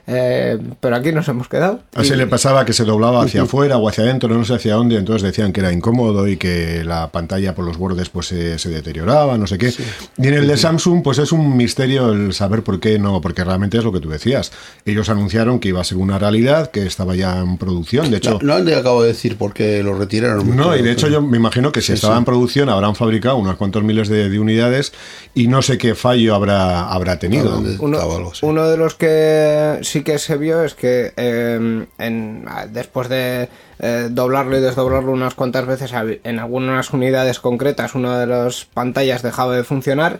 Eh, pero aquí nos hemos quedado. Así Y- le pasaba que se doblaba hacia afuera o hacia adentro, no sé hacia dónde, entonces decían que era incómodo y que la pantalla por los bordes pues se, se deterioraba, no sé qué. Y en el de Samsung pues es un misterio el saber por qué no, porque realmente es lo que tú decías. Ellos anunciaron que iba a ser una realidad, que estaba ya en producción, de hecho... No, no te acabo de decir por qué lo retiraron. No, y de hecho yo me imagino que si estaba en producción habrán fabricado unos cuantos miles de, de unidades y no sé qué fallo habrá, habrá tenido. Uno, sí. uno de los que sí que se vio es que eh, en- después de, eh, doblarlo y desdoblarlo unas cuantas veces, en algunas unidades concretas una de las pantallas dejaba de funcionar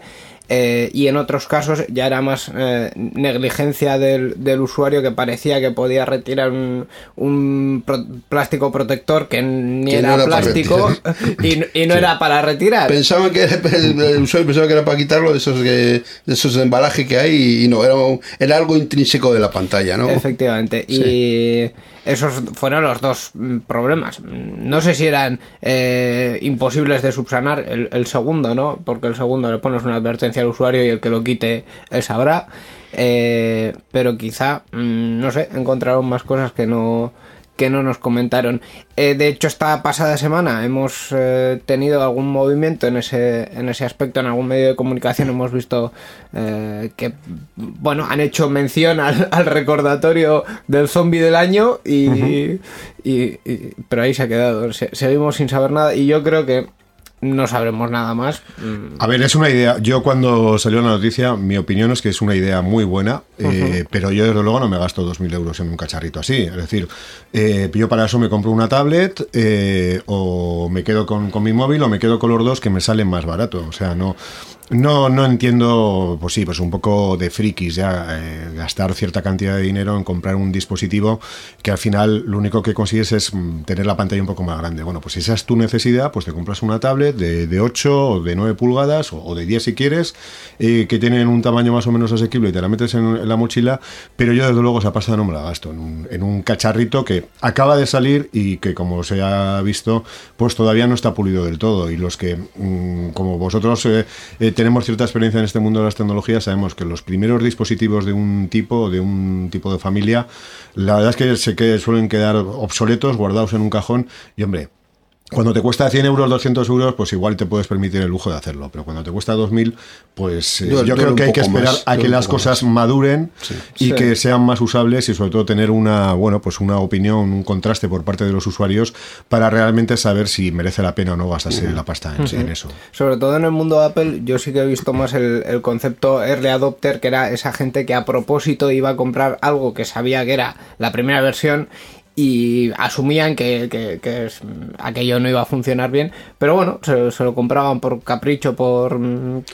eh, y en otros casos ya era más eh, negligencia del, usuario que parecía que podía retirar un, plástico protector que ni era, plástico y, no era para retirar. Pensaba que el, usuario pensaba que era para quitarlo de esos, de esos embalajes que hay y no, era, era algo intrínseco de la pantalla, ¿no? Efectivamente. Y esos fueron los dos mm, problemas. No sé si eran eh, imposibles de subsanar el, segundo, ¿no? Porque el segundo le pones una advertencia al usuario y el que lo quite él sabrá. Eh, pero quizá, mm, no sé, encontraron más cosas que no que no nos comentaron. Eh, de hecho, esta pasada semana hemos eh, tenido algún movimiento en ese, en ese aspecto, en algún medio de comunicación hemos visto eh, que, bueno, han hecho mención al, recordatorio del zombie del año y, pero ahí se ha quedado. seguimos sin saber nada y yo creo que no sabremos nada más. A ver, es una idea. Yo cuando salió la noticia, mi opinión es que es una idea muy buena, eh, pero yo desde luego no me gasto 2.000 euros en un cacharrito así. Es decir, eh, yo para eso me compro una tablet eh, o me quedo con, con, mi móvil o me quedo con los dos que me salen más barato. O sea, no... No, no entiendo, pues sí, pues un poco de frikis ya, eh, gastar cierta cantidad de dinero en comprar un dispositivo que al final lo único que consigues es mm, tener la pantalla un poco más grande. Bueno, pues si esa es tu necesidad, pues te compras una tablet de, de 8 o de 9 pulgadas o, de 10 si quieres, eh, que tienen un tamaño más o menos asequible y te la metes en, la mochila, pero yo desde luego esa pasta no me la gasto en un, en un cacharrito que acaba de salir y que como se ha visto, pues todavía no está pulido del todo y los que, mm, como vosotros... Eh, tenemos cierta experiencia en este mundo de las tecnologías, sabemos que los primeros dispositivos de un tipo, de un tipo de familia, la verdad es que se que suelen quedar obsoletos, guardados en un cajón, y hombre, cuando te cuesta 100 euros, 200 euros, pues igual te puedes permitir el lujo de hacerlo. Pero cuando te cuesta 2.000, pues eh, yo, creo que hay que esperar a que las cosas maduren y que sean más usables y sobre todo tener una, bueno, pues una opinión, un contraste por parte de los usuarios para realmente saber si merece la pena o no gastarse la pasta en, eso. Sobre todo en el mundo de Apple, yo sí que he visto más el, el concepto early adopter, que era esa gente que a propósito iba a comprar algo que sabía que era la primera versión y asumían que, que, aquello no iba a funcionar bien, pero bueno, se, lo compraban por capricho, por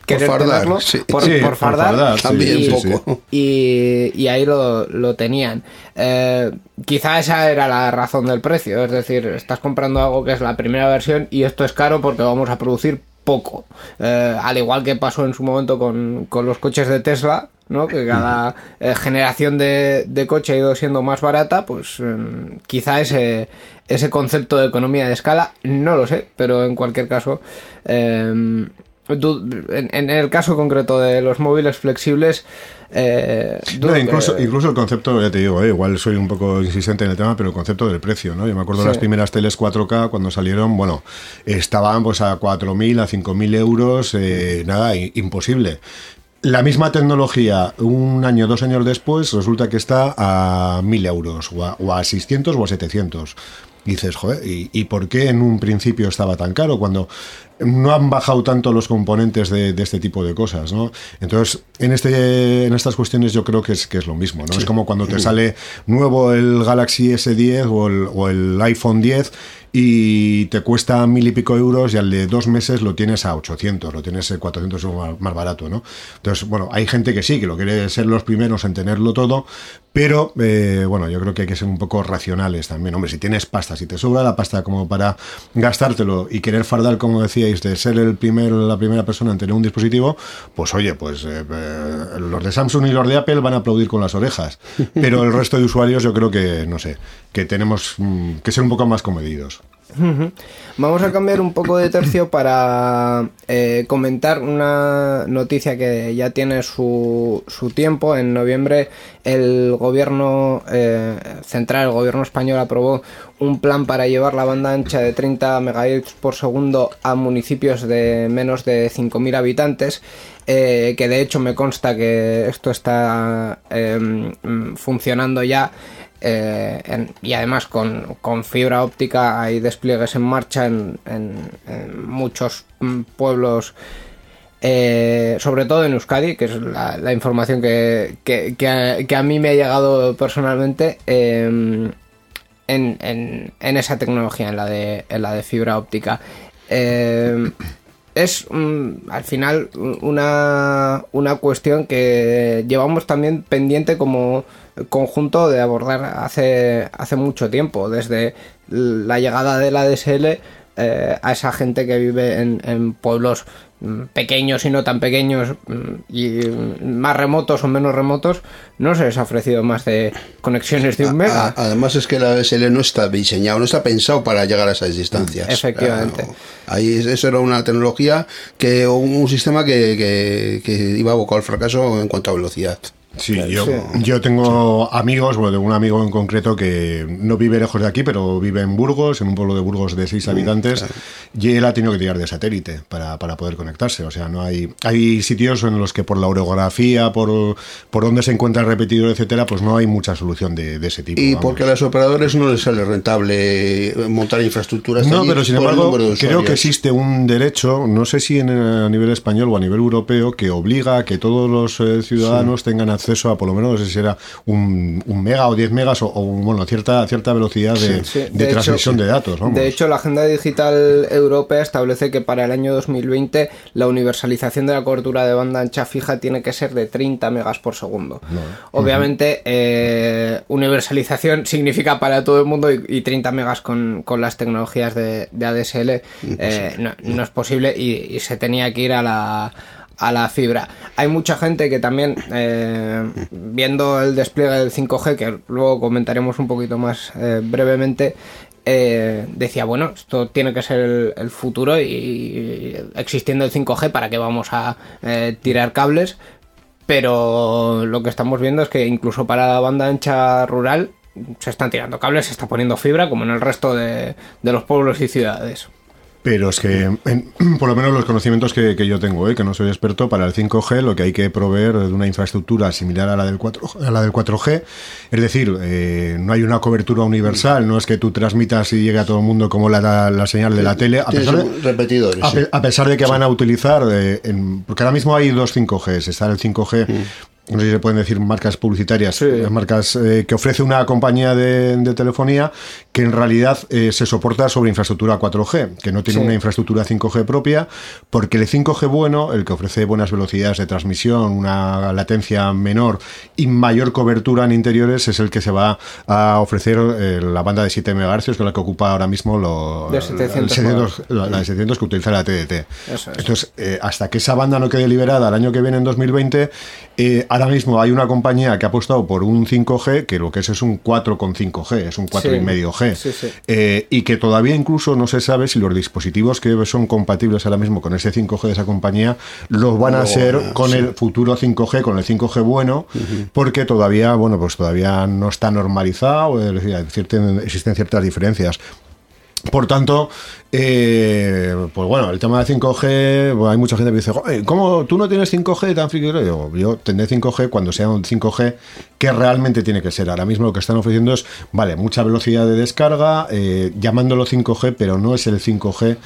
querer fardar, por, fardar, también y, poco. Y, ahí lo, lo tenían. Eh, quizá esa era la razón del precio, es decir, estás comprando algo que es la primera versión y esto es caro porque vamos a producir poco. Eh, al igual que pasó en su momento con, con los coches de Tesla, ¿no? que cada eh, generación de, de, coche ha ido siendo más barata, pues em, quizá ese, ese concepto de economía de escala, no lo sé, pero en cualquier caso, en, el caso concreto de los móviles flexibles, eh, incluso, incluso el concepto, ya te digo, eh, igual soy un poco insistente en el tema, pero el concepto del precio, ¿no? Yo me acuerdo de las primeras teles 4K cuando salieron, bueno, estaban pues a 4.000, a 5.000 euros, nada, imposible. La misma tecnología, un año, dos años después, resulta que está a 1.000 euros, o a, 600 o a 700. Y dices, joder, ¿y, por qué en un principio estaba tan caro? Cuando no han bajado tanto los componentes de, este tipo de cosas, ¿no? Entonces, en, este, en estas cuestiones yo creo que es, que es lo mismo, ¿no? Es como cuando te sale nuevo el Galaxy S10 o el, o el iPhone 10 y te cuesta mil y pico euros y al de dos meses lo tienes a 800, lo tienes a 400 euros más, barato, ¿no? Entonces, bueno, hay gente que sí, que lo quiere ser los primeros en tenerlo todo, pero eh, bueno, yo creo que hay que ser un poco racionales también. Hombre, si tienes pasta, si te sobra la pasta como para gastártelo y querer fardar, como decíais, de ser el primer, la primera persona en tener un dispositivo, pues oye, pues eh, eh, los de Samsung y los de Apple van a aplaudir con las orejas. Pero el resto de usuarios yo creo que, no sé, que tenemos mm, que ser un poco más comedidos. Vamos a cambiar un poco de tercio para eh, comentar una noticia que ya tiene su, su tiempo. En noviembre el gobierno eh, central, el gobierno español aprobó un plan para llevar la banda ancha de 30 megabits por segundo a municipios de menos de 5.000 habitantes. Eh, que de hecho me consta que esto está em, funcionando ya eh, y además con, fibra óptica hay despliegues en marcha en, muchos mm, pueblos, eh, sobre todo en Euskadi, que es la, información que, a, mí me ha llegado personalmente. Em, en, esa tecnología, en la de, la de fibra óptica. Eh, es mm, al final una, una cuestión que llevamos también pendiente como conjunto de abordar hace, hace mucho tiempo, desde la llegada de la DSL eh, a esa gente que vive en, en pueblos mm, pequeños y no tan pequeños mm, y más remotos o menos remotos, no se les ha ofrecido más de conexiones de un mega. A- Además es que la DSL no está diseñado, no está pensado para llegar a esas distancias. Efectivamente. Ahí es- eso era una tecnología que un, un sistema que, que- que iba abocado al fracaso en cuanto a velocidad. Sí, yo, sí. yo tengo amigos, bueno, tengo un amigo en concreto que no vive lejos de aquí, pero vive en Burgos, en un pueblo de Burgos de seis habitantes, y él ha tenido que tirar de satélite para, para poder conectarse. O sea, no hay, hay sitios en los que por la orografía, por, por dónde se encuentra el repetidor, etcétera, pues no hay mucha solución de, de ese tipo. Y vamos. porque a los operadores no les sale rentable montar infraestructuras. No, pero sin embargo, creo que existe un derecho, no sé si en, eh, a nivel español o a nivel europeo, que obliga a que todos los eh, ciudadanos tengan acceso a por lo menos, no sé si era un, un mega o 10 megas o, o, bueno, cierta, cierta velocidad de, Sí, de hecho- transmisión de datos. Vamos. De hecho, la Agenda Digital Europea establece que para el año 2020 la universalización de la cobertura de banda ancha fija tiene que ser de 30 megas por segundo. Obviamente, eh, universalización significa para todo el mundo y, y 30 megas con, con las tecnologías de, de ADSL eh, no, no es posible y, y se tenía que ir a la a la fibra. Hay mucha gente que también, eh, viendo el despliegue del 5G, que luego comentaremos un poquito más eh, brevemente, eh, decía, bueno, esto tiene que ser el, futuro y, existiendo el 5G, ¿para qué vamos a tirar cables? Pero lo que estamos viendo es que incluso para la banda ancha rural se están tirando cables, se está poniendo fibra, como en el resto de, de los pueblos y ciudades. Pero es que, en- por lo menos los conocimientos que, que yo tengo, ¿eh? que no soy experto, para el 5G lo que hay que proveer de una infraestructura similar a la del 4, a la del 4G, es decir, eh, no hay una cobertura universal, no es que tú transmitas y llegue a todo el mundo como la, la señal de la tele, a pesar de, repetidores. a, sí. pe- a pesar de que van a utilizar, eh, en- porque ahora mismo hay dos 5Gs, está el 5G, no sé si se pueden decir marcas publicitarias, Sí. eh, marcas eh, que ofrece una compañía de, de telefonía que en realidad eh, se soporta sobre infraestructura 4G, que no tiene Sí. una infraestructura 5G propia, porque el 5G bueno, el que ofrece buenas velocidades de transmisión, una latencia menor y mayor cobertura en interiores, es el que se va a ofrecer eh, la banda de 7 MHz, que es la que ocupa ahora mismo lo, De 700 el 700 la, la de 700 que utiliza la TDT. Eso es. Entonces, hasta que esa banda no quede liberada el año que viene, en 2020, eh, ahora mismo hay una compañía que ha apostado por un 5G, que lo que es es un 4 con 5G, es un 4 y Sí. medio G. Sí, sí. Eh, y que todavía incluso no se sabe si los dispositivos que son compatibles ahora mismo con ese 5G de esa compañía los van a No, ser con el futuro 5G, con el 5G bueno, porque todavía, bueno, pues todavía no está normalizado, es decir, existen, existen ciertas diferencias. Por tanto, eh, pues bueno, el tema de 5G, bueno, hay mucha gente que dice, "Joder, ¿cómo tú no tienes 5G tan friki? Yo tendré 5G cuando sea un 5G que realmente tiene que ser. Ahora mismo lo que están ofreciendo es, vale, mucha velocidad de descarga, eh, llamándolo 5G, pero no es el 5G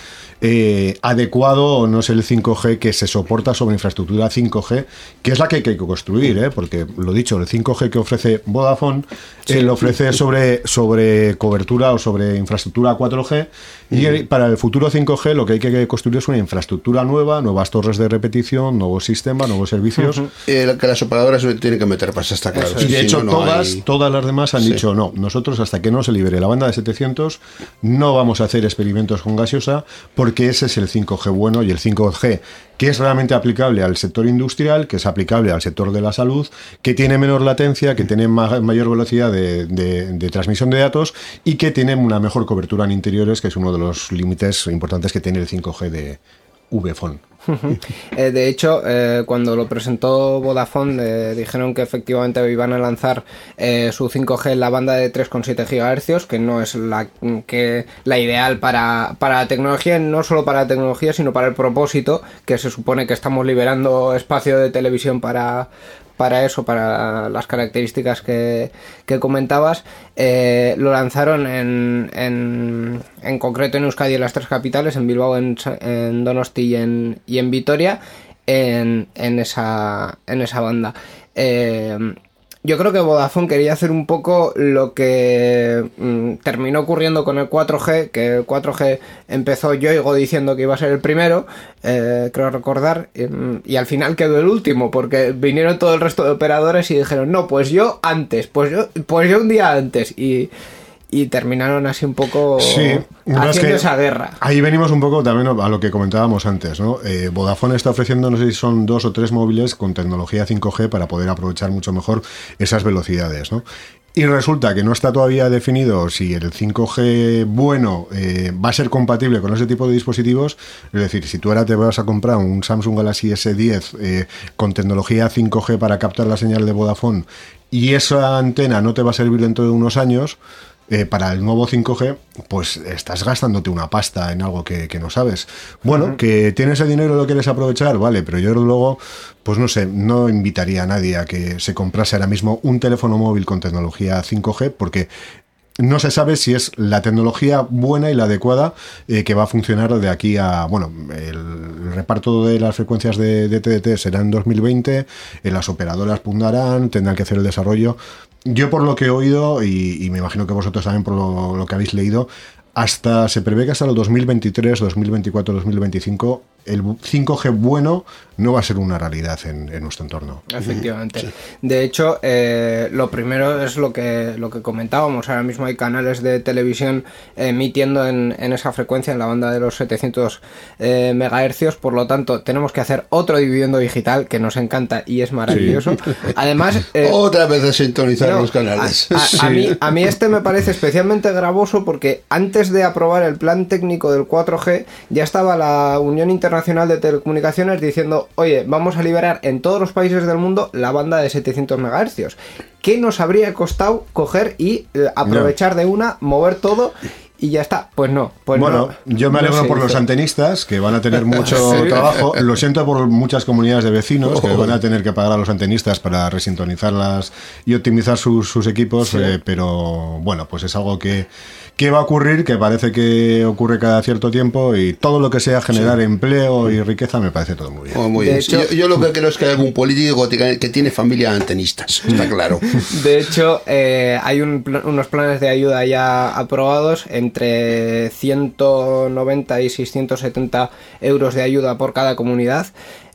eh, adecuado o no es el 5G que se soporta sobre infraestructura 5G, que es la que hay que construir, ¿eh? porque lo dicho, el 5G que ofrece Vodafone eh, lo ofrece sobre, sobre cobertura o sobre infraestructura 4G y para el futuro 5G lo que hay que construir es una infraestructura nueva, nuevas torres de repetición, nuevos sistemas, nuevos servicios. Eh, que las operadoras se tienen que meter para está claro. Y de Si hecho, no, no todas, hay- todas las demás han dicho no. Nosotros, hasta que no se libere la banda de 700, no vamos a hacer experimentos con gaseosa, porque ese es el 5G bueno y el 5G que es realmente aplicable al sector industrial, que es aplicable al sector de la salud, que tiene menor latencia, que tiene ma- mayor velocidad de, de- de transmisión de datos y que tiene una mejor cobertura en interiores, que es uno de los límites importantes que tiene el 5G de VFON. Eh, de hecho, eh, cuando lo presentó Vodafone, eh, dijeron que efectivamente iban a lanzar eh, su 5G en la banda de 3,7 GHz, que no es la, que, la ideal para, para la tecnología, no solo para la tecnología, sino para el propósito, que se supone que estamos liberando espacio de televisión para, para eso, para las características que, que comentabas, eh, lo lanzaron en, en, concreto en Euskadi en las tres capitales, en Bilbao, en Donosti y en, y en Vitoria, en, en, esa, en esa banda. Eh, yo creo que Vodafone quería hacer un poco lo que mm, terminó ocurriendo con el 4G, que el 4G empezó Yoigo diciendo que iba a ser el primero, eh, creo recordar, y, mm, y al final quedó el último, porque vinieron todo el resto de operadores y dijeron, no, pues yo antes, pues yo, pues yo un día antes, y, y terminaron así un poco Sí, es haciendo que esa guerra. Ahí venimos un poco también a lo que comentábamos antes, ¿no? Eh, Vodafone está ofreciendo, no sé si son dos o tres móviles con tecnología 5G para poder aprovechar mucho mejor esas velocidades, ¿no? Y resulta que no está todavía definido si el 5G bueno eh, va a ser compatible con ese tipo de dispositivos. Es decir, si tú ahora te vas a comprar un Samsung Galaxy S10 eh, con tecnología 5G para captar la señal de Vodafone y esa antena no te va a servir dentro de unos años, eh, para el nuevo 5G, pues estás gastándote una pasta en algo que, que no sabes. Bueno, que tienes el dinero y lo quieres aprovechar, vale, pero yo luego, pues no sé, no invitaría a nadie a que se comprase ahora mismo un teléfono móvil con tecnología 5G, porque no se sabe si es la tecnología buena y la adecuada eh, que va a funcionar de aquí a. Bueno, el reparto de las frecuencias de, de TDT será en 2020, eh, las operadoras pundarán, tendrán que hacer el desarrollo. Yo, por lo que he oído, y, me imagino que vosotros también por lo, lo que habéis leído, hasta se prevé que hasta el 2023, 2024, 2025 el 5G bueno no va a ser una realidad en, en nuestro entorno. Efectivamente. De hecho, eh, lo primero es lo que, lo que comentábamos. Ahora mismo hay canales de televisión emitiendo en, en esa frecuencia, en la banda de los 700 eh, megahercios. Por lo tanto, tenemos que hacer otro dividendo digital que nos encanta y es maravilloso. Además, eh, Otra vez de sintonizar no, los canales. A, a- a mí, a mí este me parece especialmente gravoso porque antes de aprobar el plan técnico del 4G ya estaba la Unión Internacional de Telecomunicaciones diciendo, oye, vamos a liberar en todos los países del mundo la banda de 700 MHz. ¿Qué nos habría costado coger y eh, aprovechar de una, mover todo y ya está? Pues no. Pues bueno, no. yo me alegro por los antenistas que van a tener mucho Sí. trabajo. Lo siento por muchas comunidades de vecinos que Oh. van a tener que pagar a los antenistas para resintonizarlas y optimizar sus, sus equipos. eh, pero bueno, pues es algo que, que va a ocurrir, que parece que ocurre cada cierto tiempo y todo lo que sea generar empleo y riqueza me parece todo muy bien. Oh, muy De bien. hecho- yo, yo lo que creo es que hay algún político que que tiene familia de antenistas, está claro. De hecho, eh, hay un unos planes de ayuda ya aprobados entre 190 y 670 euros de ayuda por cada comunidad.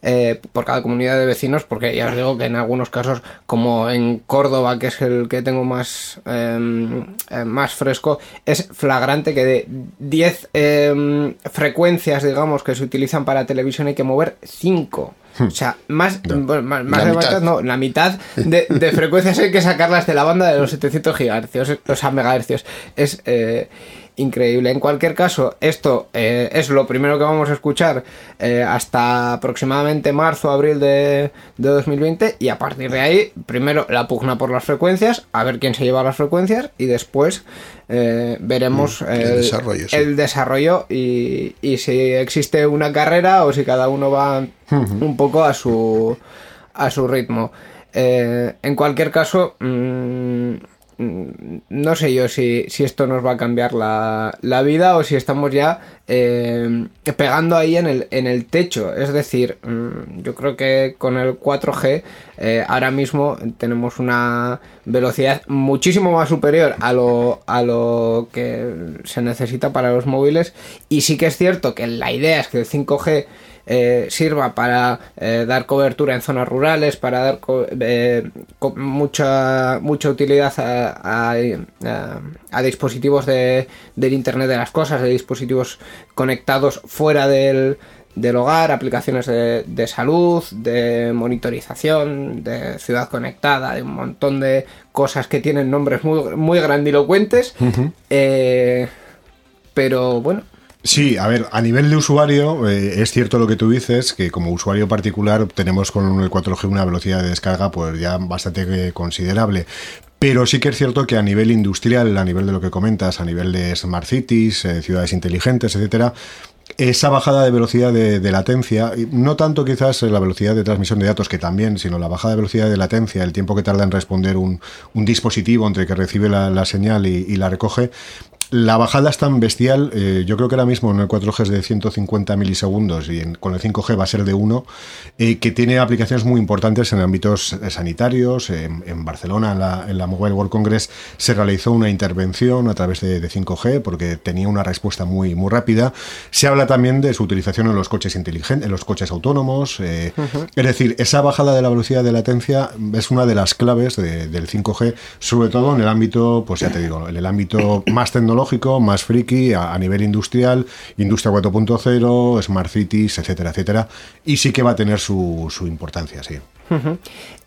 Eh, por cada comunidad de vecinos, porque ya os digo que en algunos casos, como en Córdoba, que es el que tengo más, eh, eh, más fresco, es flagrante que de 10 eh, frecuencias, digamos, que se utilizan para televisión hay que mover 5. O sea, más, bueno, más, La de mitad. no, la mitad de, de frecuencias hay que sacarlas de la banda de los 700 gigahercios, o sea, megahercios. Es eh, increíble. En cualquier caso, esto eh, es lo primero que vamos a escuchar eh, hasta aproximadamente marzo, abril de, de 2020 y a partir de ahí, primero la pugna por las frecuencias, a ver quién se lleva las frecuencias y después eh, veremos el el, desarrollo, sí. el desarrollo y, y si existe una carrera o si cada uno va un poco a su a su ritmo. En cualquier caso, mm, mm, no sé yo si, si esto nos va a cambiar la, la vida o si estamos ya eh, pegando ahí en el, en el techo. Es decir, mm, yo creo que con el 4G eh, ahora mismo tenemos una velocidad muchísimo más superior a lo, a lo que se necesita para los móviles. Y sí que es cierto que la idea es que el 5G eh, sirva para eh, dar cobertura en zonas rurales, para dar co- eh, co- mucha, mucha utilidad a, a- a- a dispositivos de, del Internet de las Cosas, de dispositivos conectados fuera del, del hogar, aplicaciones de, de salud, de monitorización, de ciudad conectada, de un montón de cosas que tienen nombres muy, muy grandilocuentes. Eh, pero bueno, Sí, a ver, a nivel de usuario, eh, es cierto lo que tú dices, que como usuario particular tenemos con el 4G una velocidad de descarga pues ya bastante eh, considerable. Pero sí que es cierto que a nivel industrial, a nivel de lo que comentas, a nivel de smart cities, eh, ciudades inteligentes, etcétera, esa bajada de velocidad de, latencia, no tanto quizás la velocidad de transmisión de datos, que también, sino la bajada de velocidad de latencia, el tiempo que tarda en responder un, dispositivo entre que recibe la, señal y la recoge, la bajada es tan bestial, eh, yo creo que ahora mismo en el 4G es de 150 milisegundos y con el 5G va a ser de 1, eh, que tiene aplicaciones muy importantes en ámbitos eh, sanitarios. En, Barcelona, en la, en la, Mobile World Congress, se realizó una intervención a través de, 5G porque tenía una respuesta muy, muy rápida. Se habla también de su utilización en los coches inteligentes, en los coches autónomos. Es decir, esa bajada de la velocidad de latencia es una de las claves del 5G, sobre todo en el ámbito, pues ya te digo, en el ámbito más tecnológico más friki a, nivel industrial, industria 4.0, smart cities, etcétera, etcétera. Y sí que va a tener su, su importancia, sí.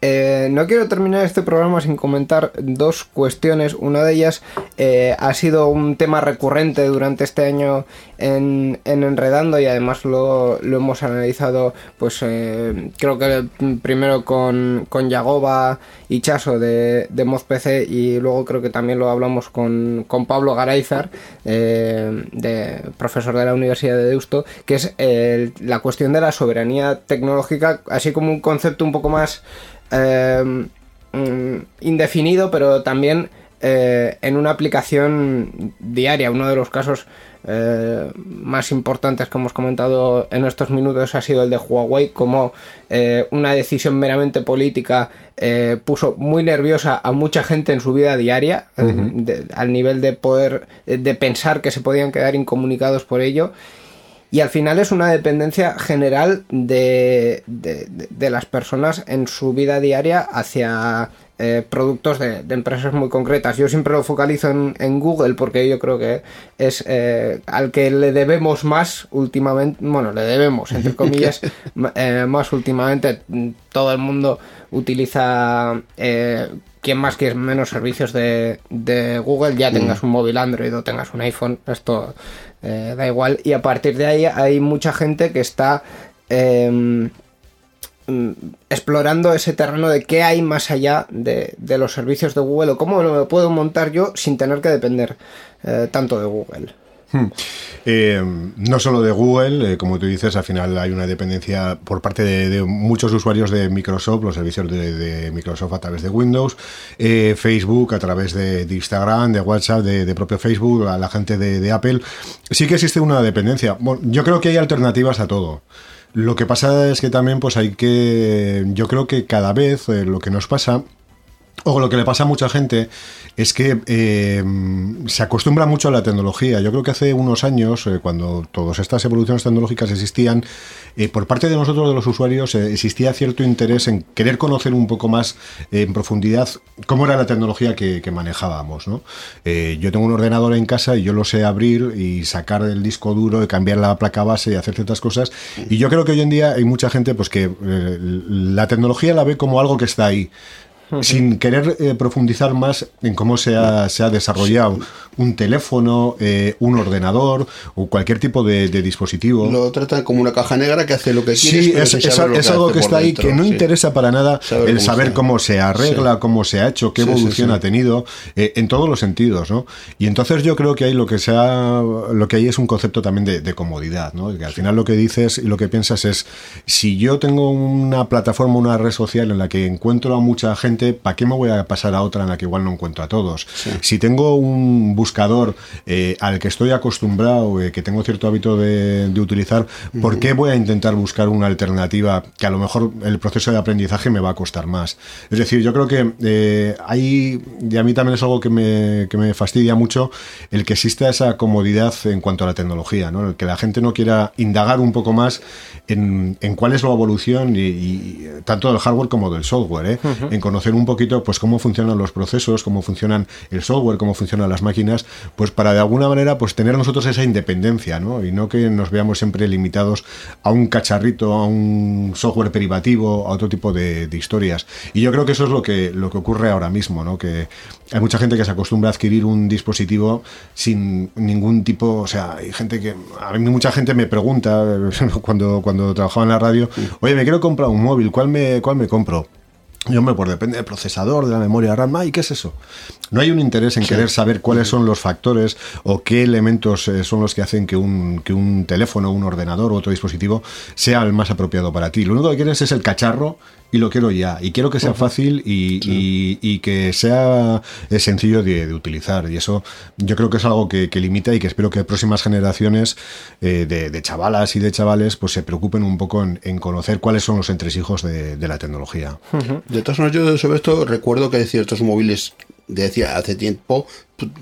Eh, no quiero terminar este programa sin comentar dos cuestiones. Una de ellas eh, ha sido un tema recurrente durante este año en, Enredando y además lo, hemos analizado, pues eh, creo que primero con, con Yagoba y Chaso de, de MozPC y luego creo que también lo hablamos con, Pablo Garayzar, de, profesor de la Universidad de Deusto, que es la cuestión de la soberanía tecnológica, así como un concepto un poco más eh, mm, indefinido, pero también eh, en una aplicación diaria. Uno de los casos eh, más importantes que hemos comentado en estos minutos ha sido el de Huawei, como una decisión meramente política puso muy nerviosa a mucha gente en su vida diaria, al nivel de poder, de pensar que se podían quedar incomunicados por ello y al final es una dependencia general de, de, las personas en su vida diaria hacia eh, productos de, empresas muy concretas. Yo siempre lo focalizo en, Google porque yo creo que es eh, al que le debemos más últimamente, bueno, le debemos, entre comillas, eh, más últimamente. Todo el mundo utiliza quien más que menos servicios de, de Google, ya tengas mm. un móvil Android o tengas un iPhone, esto eh, da igual. Y a partir de ahí hay mucha gente que está em, explorando ese terreno de qué hay más allá de, los servicios de Google o cómo lo puedo montar yo sin tener que depender eh, tanto de Google. Hmm. Eh, no solo de Google, eh, como tú dices, al final hay una dependencia por parte de, muchos usuarios de Microsoft, los servicios de, Microsoft a través de Windows, eh, Facebook a través de, Instagram, de WhatsApp, de, propio Facebook, a la gente de, Apple. Sí que existe una dependencia. Yo creo que hay alternativas a todo. Lo que pasa es que también pues hay que, yo creo que cada vez lo que nos pasa o lo que le pasa a mucha gente es que eh, se acostumbra mucho a la tecnología. Yo creo que hace unos años, eh, cuando todas estas evoluciones tecnológicas existían, eh, por parte de nosotros, de los usuarios, existía cierto interés en querer conocer un poco más en profundidad cómo era la tecnología que, manejábamos. yo tengo un ordenador en casa y yo lo sé abrir y sacar el disco duro y cambiar la placa base y hacer ciertas cosas. Y yo creo que hoy en día hay mucha gente pues que la tecnología la ve como algo que está ahí sin querer eh, profundizar más en cómo se ha, se ha desarrollado un teléfono, eh, un ordenador o cualquier tipo de, dispositivo. Lo tratan como una caja negra que hace lo que quiere. Sí, es, algo que está ahí, que no interesa para nada el saber cómo se arregla, cómo se ha hecho, qué evolución ha tenido, eh, en todos los sentidos, ¿no? Y entonces yo creo que ahí lo que sea, lo que hay es un concepto también de, comodidad, ¿no? Que al final lo que dices y lo que piensas es, si yo tengo una plataforma, una red social en la que encuentro a mucha gente, ¿para qué me voy a pasar a otra en la que igual no encuentro a todos? Si tengo un buscador eh, al que estoy acostumbrado, eh, que tengo cierto hábito de, utilizar, ¿por qué voy a intentar buscar una alternativa que a lo mejor el proceso de aprendizaje me va a costar más? Es decir, yo creo que eh, hay, y a mí también es algo que me, que me fastidia mucho, el que exista esa comodidad en cuanto a la tecnología, ¿no? el que la gente no quiera indagar un poco más en, cuál es la evolución y, tanto del hardware como del software, en conocer un poquito pues cómo funcionan los procesos, cómo funcionan el software, cómo funcionan las máquinas pues para de alguna manera pues tener nosotros esa independencia, ¿no? Y no que nos veamos siempre limitados a un cacharrito, a un software privativo, a otro tipo de, historias. Y yo creo que eso es lo que, lo que ocurre ahora mismo, ¿no? Que hay mucha gente que se acostumbra a adquirir un dispositivo sin ningún tipo, o sea, hay gente que, a mí mucha gente me pregunta cuando, cuando trabajaba en la radio, oye, me quiero comprar un móvil, ¿cuál me, cuál me compro? Y hombre, pues depende del procesador, de la memoria RAM. ¿Y qué es eso? No hay un interés en querer saber cuáles son los factores o qué elementos eh, son los que hacen que un, que un teléfono, un ordenador u otro dispositivo sea el más apropiado para ti. Lo único que quieres es el cacharro y lo quiero ya. Y quiero que sea fácil y, y- y que sea eh, sencillo de, de utilizar. Y eso yo creo que es algo que, que limita y que espero que próximas generaciones eh, de, de chavalas y de chavales pues se preocupen un poco en, en conocer cuáles son los entresijos de, de la tecnología. De todas formas, yo sobre esto recuerdo que ciertos móviles, decía hace tiempo,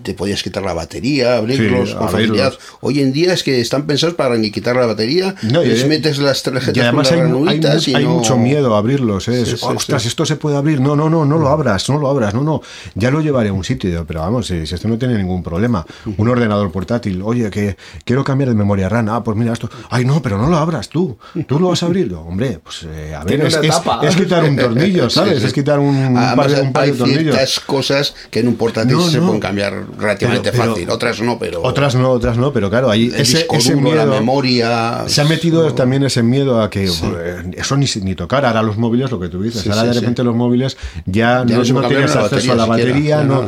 te podías quitar la batería, abrirlos Sí, con facilidad. Hoy en día es que están pensados para ni quitar la batería, No, y- les metes las Y tarjetas con además las hay, hay y hay no- mucho miedo a abrirlos. ¿eh? Sí, Es, sí, Ostras, esto se puede abrir. No, no, no, no lo abras, no lo abras. No, no. Ya lo llevaré a un sitio. Pero vamos, si, si esto no tiene ningún problema. Un ordenador portátil. Oye, que quiero cambiar de memoria RAM. Ah, pues mira esto. Ay, no, pero no lo abras tú. Tú lo vas a abrir. Hombre, pues eh, a ver, es, quitar un tornillo, ¿sabes? Es quitar un, Además, par de, un par de hay tornillos. ciertas cosas que en un portátil No, se no. pueden cambiar relativamente Pero- pero- fácil, otras no, pero Otras no, otras no, pero claro, ahí el ese, disco ese duro, miedo. la memoria. Se ha metido también ese miedo a que eso ni, ni tocar. Ahora los móviles, lo que tú dices, Sí, ahora sí, de sí. repente los móviles ya, Ya no, no tienes acceso a la batería no.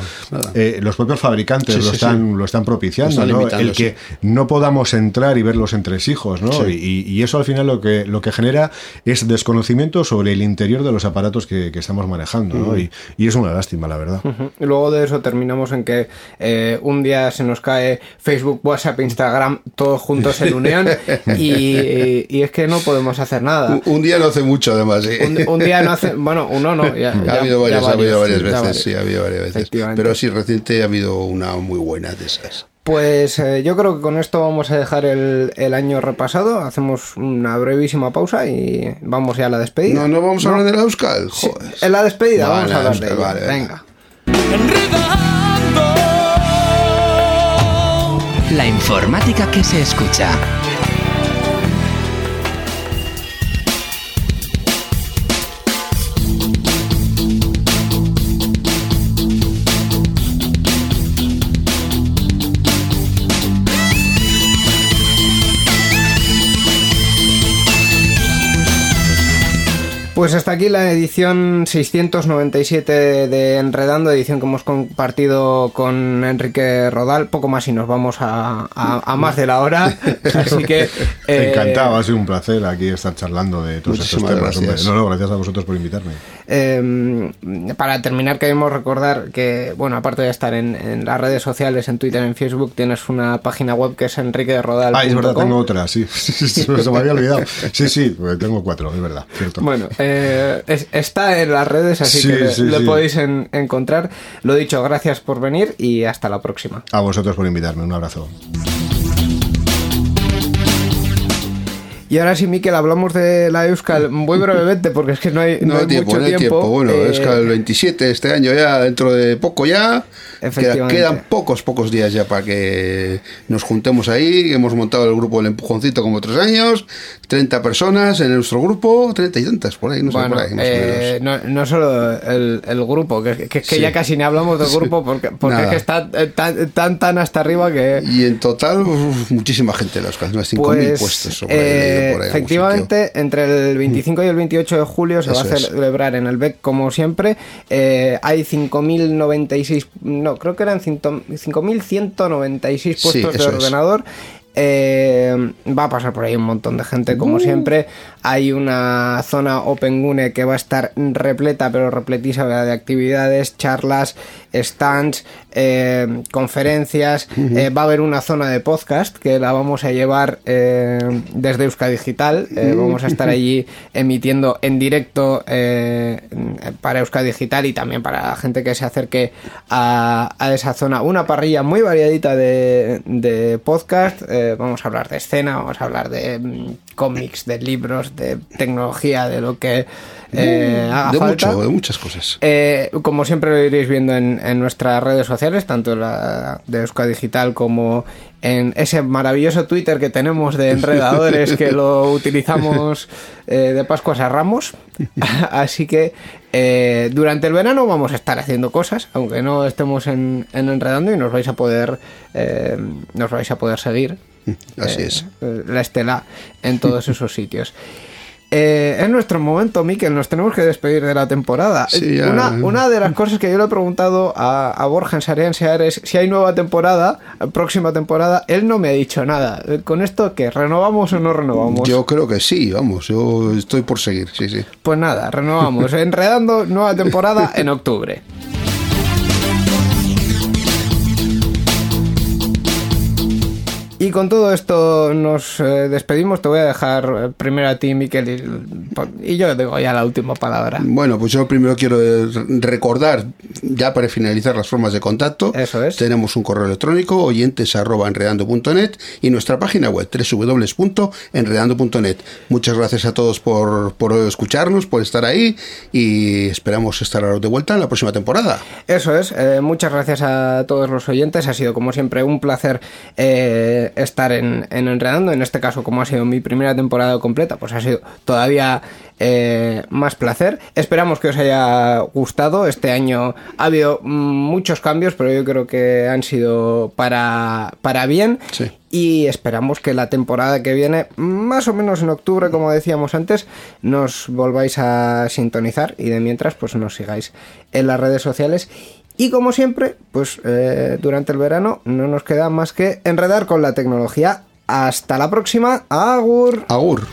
Eh, los propios fabricantes Sí, lo, sí, están, sí. lo están propiciando. Lo están ¿no? limitando, El que no podamos entrar y ver los entresijos. ¿no? Sí. Y, y eso al final lo que, lo que genera es desconocimiento sobre el interior de los aparatos que, que estamos manejando. ¿no? Y, y es una lástima, la verdad. Luego de eso terminamos en que eh, un día se nos cae Facebook, WhatsApp, Instagram, todos juntos en unión y, y es que no podemos hacer nada. Un, un día no hace mucho, además. ¿eh? Un, un día no hace, bueno, uno no, ya, ha ya- habido varias, ha habido varias veces, sí, ha habido varias veces. Pero sí, reciente ha habido una muy buena de esas. Pues eh, yo creo que con esto vamos a dejar el, el año repasado, hacemos una brevísima pausa y vamos ya a la despedida. No, no vamos a hablar de la Euskal. Joder. En la despedida Vale, vamos a hablar de Euskal, ella. vale, Venga. La informática que se escucha. Pues hasta aquí la edición 697 de Enredando, edición que hemos compartido con Enrique Rodal. Poco más y nos vamos a, a- a más de la hora. Así que. eh, Encantado, ha sido un placer aquí estar charlando de todos estos temas. gracias. No, no, gracias a vosotros por invitarme. Eh, para terminar, queremos recordar que, bueno, aparte de estar en, en las redes sociales, en Twitter, en Facebook, tienes una página web que es enriquerodal.com. Ah, es verdad, tengo otra, sí. Sí, sí, sí, se me había olvidado. Sí, sí, pues tengo cuatro, es verdad, cierto. Bueno, eh, es- está en las redes, así Sí, que le- lo podéis en- encontrar. Lo dicho, gracias por venir y hasta la próxima. A vosotros por invitarme, un abrazo. Y ahora sí, Miquel, hablamos de la Euskal muy brevemente, porque es que no hay, No, no hay tiempo, mucho no hay tiempo. Bueno, Eh, el 27 este año ya, dentro de poco ya. Queda- Efectivamente. quedan pocos, pocos días ya para que nos juntemos ahí. Hemos montado el grupo El Empujoncito como tres años. 30 personas en nuestro grupo, 30 y tantas, por ahí, no sé, por ahí, más o eh, menos. no, no solo el, el grupo, que, que- que es que Sí. ya casi ni hablamos del grupo porque, porque es que está eh, tan, tan, tan hasta arriba que... Y en total, uf, muchísima gente casas, unas 5.000 Pues, puestos. sobre eh, por ahí, algún efectivamente, entre el 25 y el 28 de julio se va a es. celebrar en el BEC como siempre. Eh, hay 5.096, no, creo que eran 5- 5.196 Sí, puestos de ordenador. Eh, va a pasar por ahí un montón de gente, como Uh. siempre. Hay una zona OpenGune que va a estar repleta, pero repletísima de actividades, charlas, stands, eh, conferencias. Eh, va a haber una zona de podcast que la vamos a llevar eh, desde Euska Digital. Vamos a estar allí emitiendo en directo para Euska Digital y también para la gente que se acerque a, a esa zona. Una parrilla muy variadita de, de podcast. Vamos a hablar de escena, vamos a hablar de mm, cómics, de libros, de tecnología, de lo que haga de falta. mucho, de muchas cosas. Como siempre lo iréis viendo en, en nuestras redes sociales, tanto la de Euska Digital como en ese maravilloso Twitter que tenemos de enredadores que lo utilizamos eh, de Pascuas a Ramos. Así que eh, durante el verano vamos a estar haciendo cosas, aunque no estemos en, en enredando y nos vais a poder eh, nos vais a poder seguir Así es. la estela en todos esos sitios. Eh, es nuestro momento, Miquel, nos tenemos que despedir de la temporada. Sí, ya. una, una de las cosas que yo le he preguntado a, a Borja en Sarian Sear es si hay nueva temporada, próxima temporada, él no me ha dicho nada. Eh, ¿Con esto qué? ¿Renovamos o no renovamos? Yo creo que sí, vamos, yo estoy por seguir, sí, sí. Pues nada, renovamos. Enredando nueva temporada en octubre. Y con todo esto nos eh, despedimos. Te voy a dejar primero a ti, Miquel, y, y yo digo ya la última palabra. Bueno, pues yo primero quiero eh, recordar, ya para finalizar, las formas de contacto. Eso es. Tenemos un correo electrónico, oyentes arroba enredando.net y nuestra página web, www.enredando.net. Muchas gracias a todos por, por escucharnos, por estar ahí y esperamos estar de vuelta en la próxima temporada. Eso es. eh, muchas gracias a todos los oyentes. Ha sido, como siempre, un placer eh, estar en, en Enredando. En este caso, como ha sido mi primera temporada completa, pues ha sido todavía eh, más placer. Esperamos que os haya gustado. Este año ha habido muchos cambios, pero yo creo que han sido para, para bien. Sí. Y esperamos que la temporada que viene, más o menos en octubre, como decíamos antes, nos volváis a sintonizar y de mientras, pues nos sigáis en las redes sociales. Y como siempre, pues eh, durante el verano no nos queda más que enredar con la tecnología. Hasta la próxima. Agur. Agur.